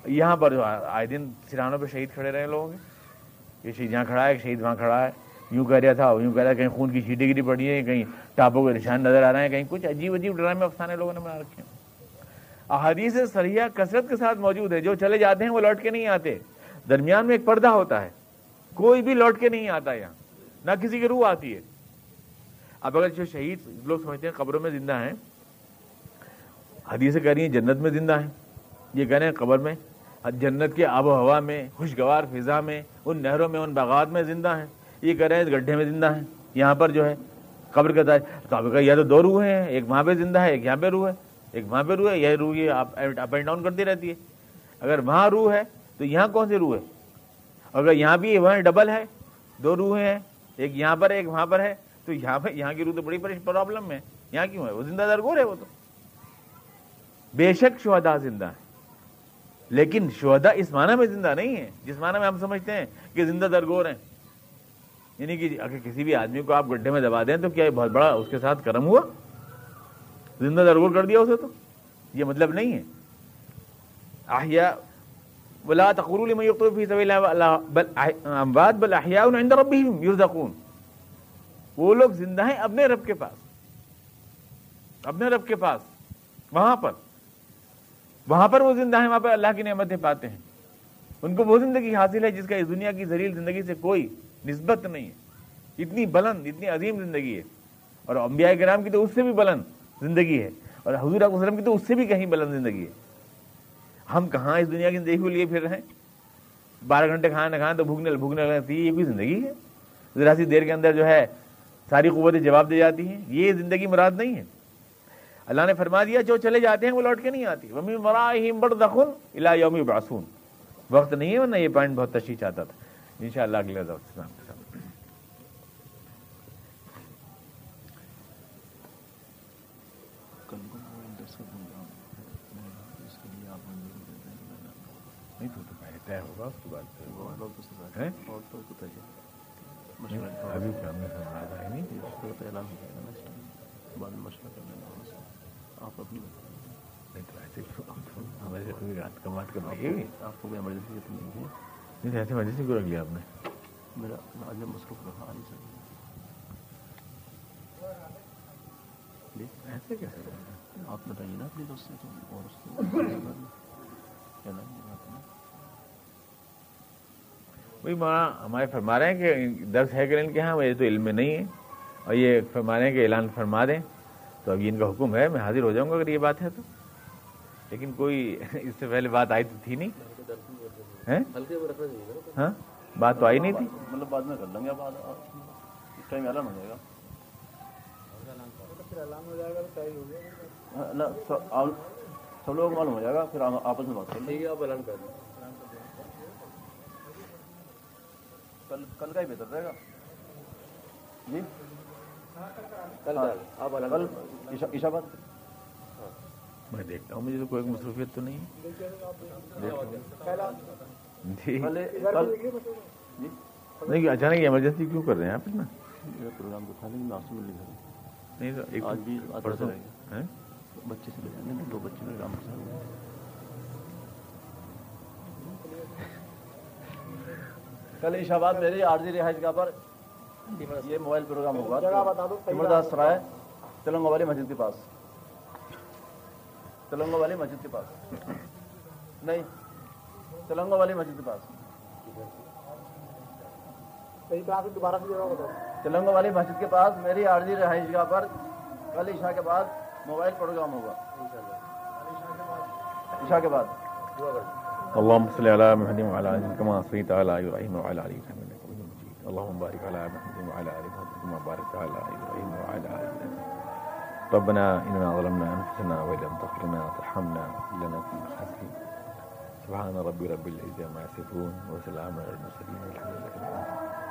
یہاں پر آئے دن سرانوں پہ شہید کھڑے رہے لوگوں کے۔ یہ شہید یہاں کھڑا ہے شہید وہاں کھڑا ہے۔ یوں کہہ رہا تھا، یوں کہہ رہا کہیں خون کی چھیٹیں گری پڑی ہیں کہیں ٹاپوں کے نشان نظر آ رہے ہیں، کہیں کچھ عجیب عجیب ڈرامے افسانے لوگوں نے بنا رکھے ہیں۔ احادیث سریہ کثرت کے ساتھ موجود ہے، جو چلے جاتے ہیں وہ لوٹ کے نہیں آتے۔ درمیان میں ایک پردہ ہوتا ہے، کوئی بھی لوٹ کے نہیں آتا یہاں، نہ کسی کی روح آتی ہے۔ اب اگر جو شہید لوگ سمجھتے ہیں قبروں میں زندہ ہیں، حدیث کہہ رہی ہیں جنت میں زندہ ہیں۔ یہ کہہ رہے ہیں قبر میں، جنت کے آب و ہوا میں، خوشگوار فضا میں، ان نہروں میں، ان باغات میں زندہ ہیں۔ یہ کہہ رہے ہیں گڈھے میں زندہ ہیں، یہاں پر جو ہے قبر کا تو آپ یا تو دو روحیں ہیں، ایک وہاں پہ زندہ ہے، ایک یہاں پہ روح ہے۔ ایک وہاں پہ روح ہے، یہ روح یہ اپ اینڈ ڈاؤن کرتی رہتی ہے۔ اگر وہاں روح ہے تو یہاں کون سی روح ہے؟ اگر یہاں بھی وہاں ڈبل ہے، دو روحیں ہیں، ایک یہاں پر ہے، ایک وہاں پر ہے، تو یہاں پہ، یہاں کی روح تو بڑی پرابلم ہے۔ یہاں کیوں ہے؟ وہ زندہ درگور ہے وہ تو۔ بے شک شہدا زندہ ہے لیکن شہدا اس معنی میں زندہ نہیں ہے جس معنی میں ہم سمجھتے ہیں کہ زندہ درگور ہیں۔ یعنی کہ اگر کسی بھی آدمی کو آپ گڈھے میں دبا دیں تو کیا یہ بہت بڑا اس کے ساتھ کرم ہوا؟ زندہ درگور کر دیا اسے تو۔ یہ مطلب نہیں ہے۔ آہیا ولا تقولوا لمن يقتل في سبيل الله بل اموات بل احياء عند ربهم يرزقون وہ لوگ زندہ ہیں اپنے رب کے پاس۔ اپنے رب کے پاس۔ وہاں پر۔ وہاں پر وہ زندہ ہیں، وہاں پر اللہ کی نعمتیں پاتے ہیں۔ ان کو وہ زندگی حاصل ہے جس کا اس دنیا کی ذریعہ زندگی سے کوئی نسبت نہیں ہے۔ اتنی بلند، اتنی عظیم زندگی ہے۔ اور انبیاء کرام کی تو اس سے بھی بلند زندگی ہے۔ اور حضور وسلم کی تو اس سے بھی کہیں بلند زندگی ہے۔ ہم کہاں اس دنیا کی زندگی کو لیے پھر رہے ہیں؟ بارہ گھنٹے کھانا نہ کھانا تو بھوکنے بھوکنے لگتی ہے یہ بھی زندگی ہے؟ ذرا سی دیر کے اندر جو ہے ساری قوتیں جواب دے جاتی ہیں۔ یہ زندگی مراد نہیں ہے۔ اللہ نے فرما دیا، جو چلے جاتے ہیں وہ لوٹ کے نہیں آتی ومی مراہم بڑ دخن الا یومی باسون وقت نہیں ہے ورنہ یہ پوائنٹ بہت تشریح چاہتا تھا۔ ان شاء اللہ اگلے نہیں، تو پہلے طے ہوگا، اس کے بعد ابھی کیا ہمیں سمجھا رہا ہے نہیں اعلان ہو جائے گا بعد میں مشورہ کر لینا آپ اپنی نہیں تو ایسے ہمارے رات کماٹ کر رہی ہے آپ کو کوئی ایمرجنسی نہیں ہے۔ نہیں ایسے ایمرجنسی کو رکھ لیا آپ نے میرا آج مصروف نہیں ایسے کیسے آپ بتائیے نا اپنی دوست سے اور اس بھائی وہاں ہمارے فرما رہے ہیں کہ درس ہے کہ ان کے ہاں مجھے تو علم میں نہیں ہے اور یہ فرما رہے ہیں کہ اعلان فرما دیں تو اب یہ ان کا حکم ہے میں حاضر ہو جاؤں گا اگر یہ بات ہے تو لیکن کوئی اس سے پہلے بات آئی تو تھی نہیں ہاں؟ بات تو آئی نہیں تھی۔ مطلب بعد میں کر لیں گے بعد۔ اس ٹائم اعلان ہو جائے گا۔ سب لوگوں کو معلوم ہو جائے گا پھر آپس میں بات کر لیں۔ گے آپ اعلان کر دیں۔ کل کل کا ہی بہتر رہے گا۔ جی؟ کل آپ کل عشا بات۔ میں دیکھتا ہوں مجھے تو کوئی مصروفیت تو نہیں جی۔ نہیں اچانک ایمرجنسی کیوں کر رہے ہیں آپ نا پروگرام تو تھا ناسو میں لکھا نہیں تو ایک آج بھی پرسوں۔ ہیں بچے سے لے جانے دو بچے میرے سے کل عشاباد میری عارضی رہائش گاہ پر یہ موبائل پروگرام ہوگا۔ تمرداس سرائے تلنگا والی مسجد کے پاس۔ تلنگا والی مسجد کے پاس۔ نہیں تلنگا والی مسجد کے پاس۔ تلنگا والی مسجد کے پاس میری عارضی رہائش گاہ پر کل عشاء کے بعد موبائل پروگرام ہوگا۔ عشاء کے بعد۔ اللهم صل على محمد وعلى ال محمد كما صليت على ابراهيم وعلى ال ابراهيم انك حميد مجيد. اللهم بارك على محمد وعلى ال محمد كما باركت على ابراهيم وعلى ال ابراهيم ربنا اننا ظلمنا انفسنا وان لم تغفر لنا وترحمنا لنكن من الخاسرين. سبحان ربي رب العزه عما يصفون وسلام على المرسلين والحمد لله رب العالمين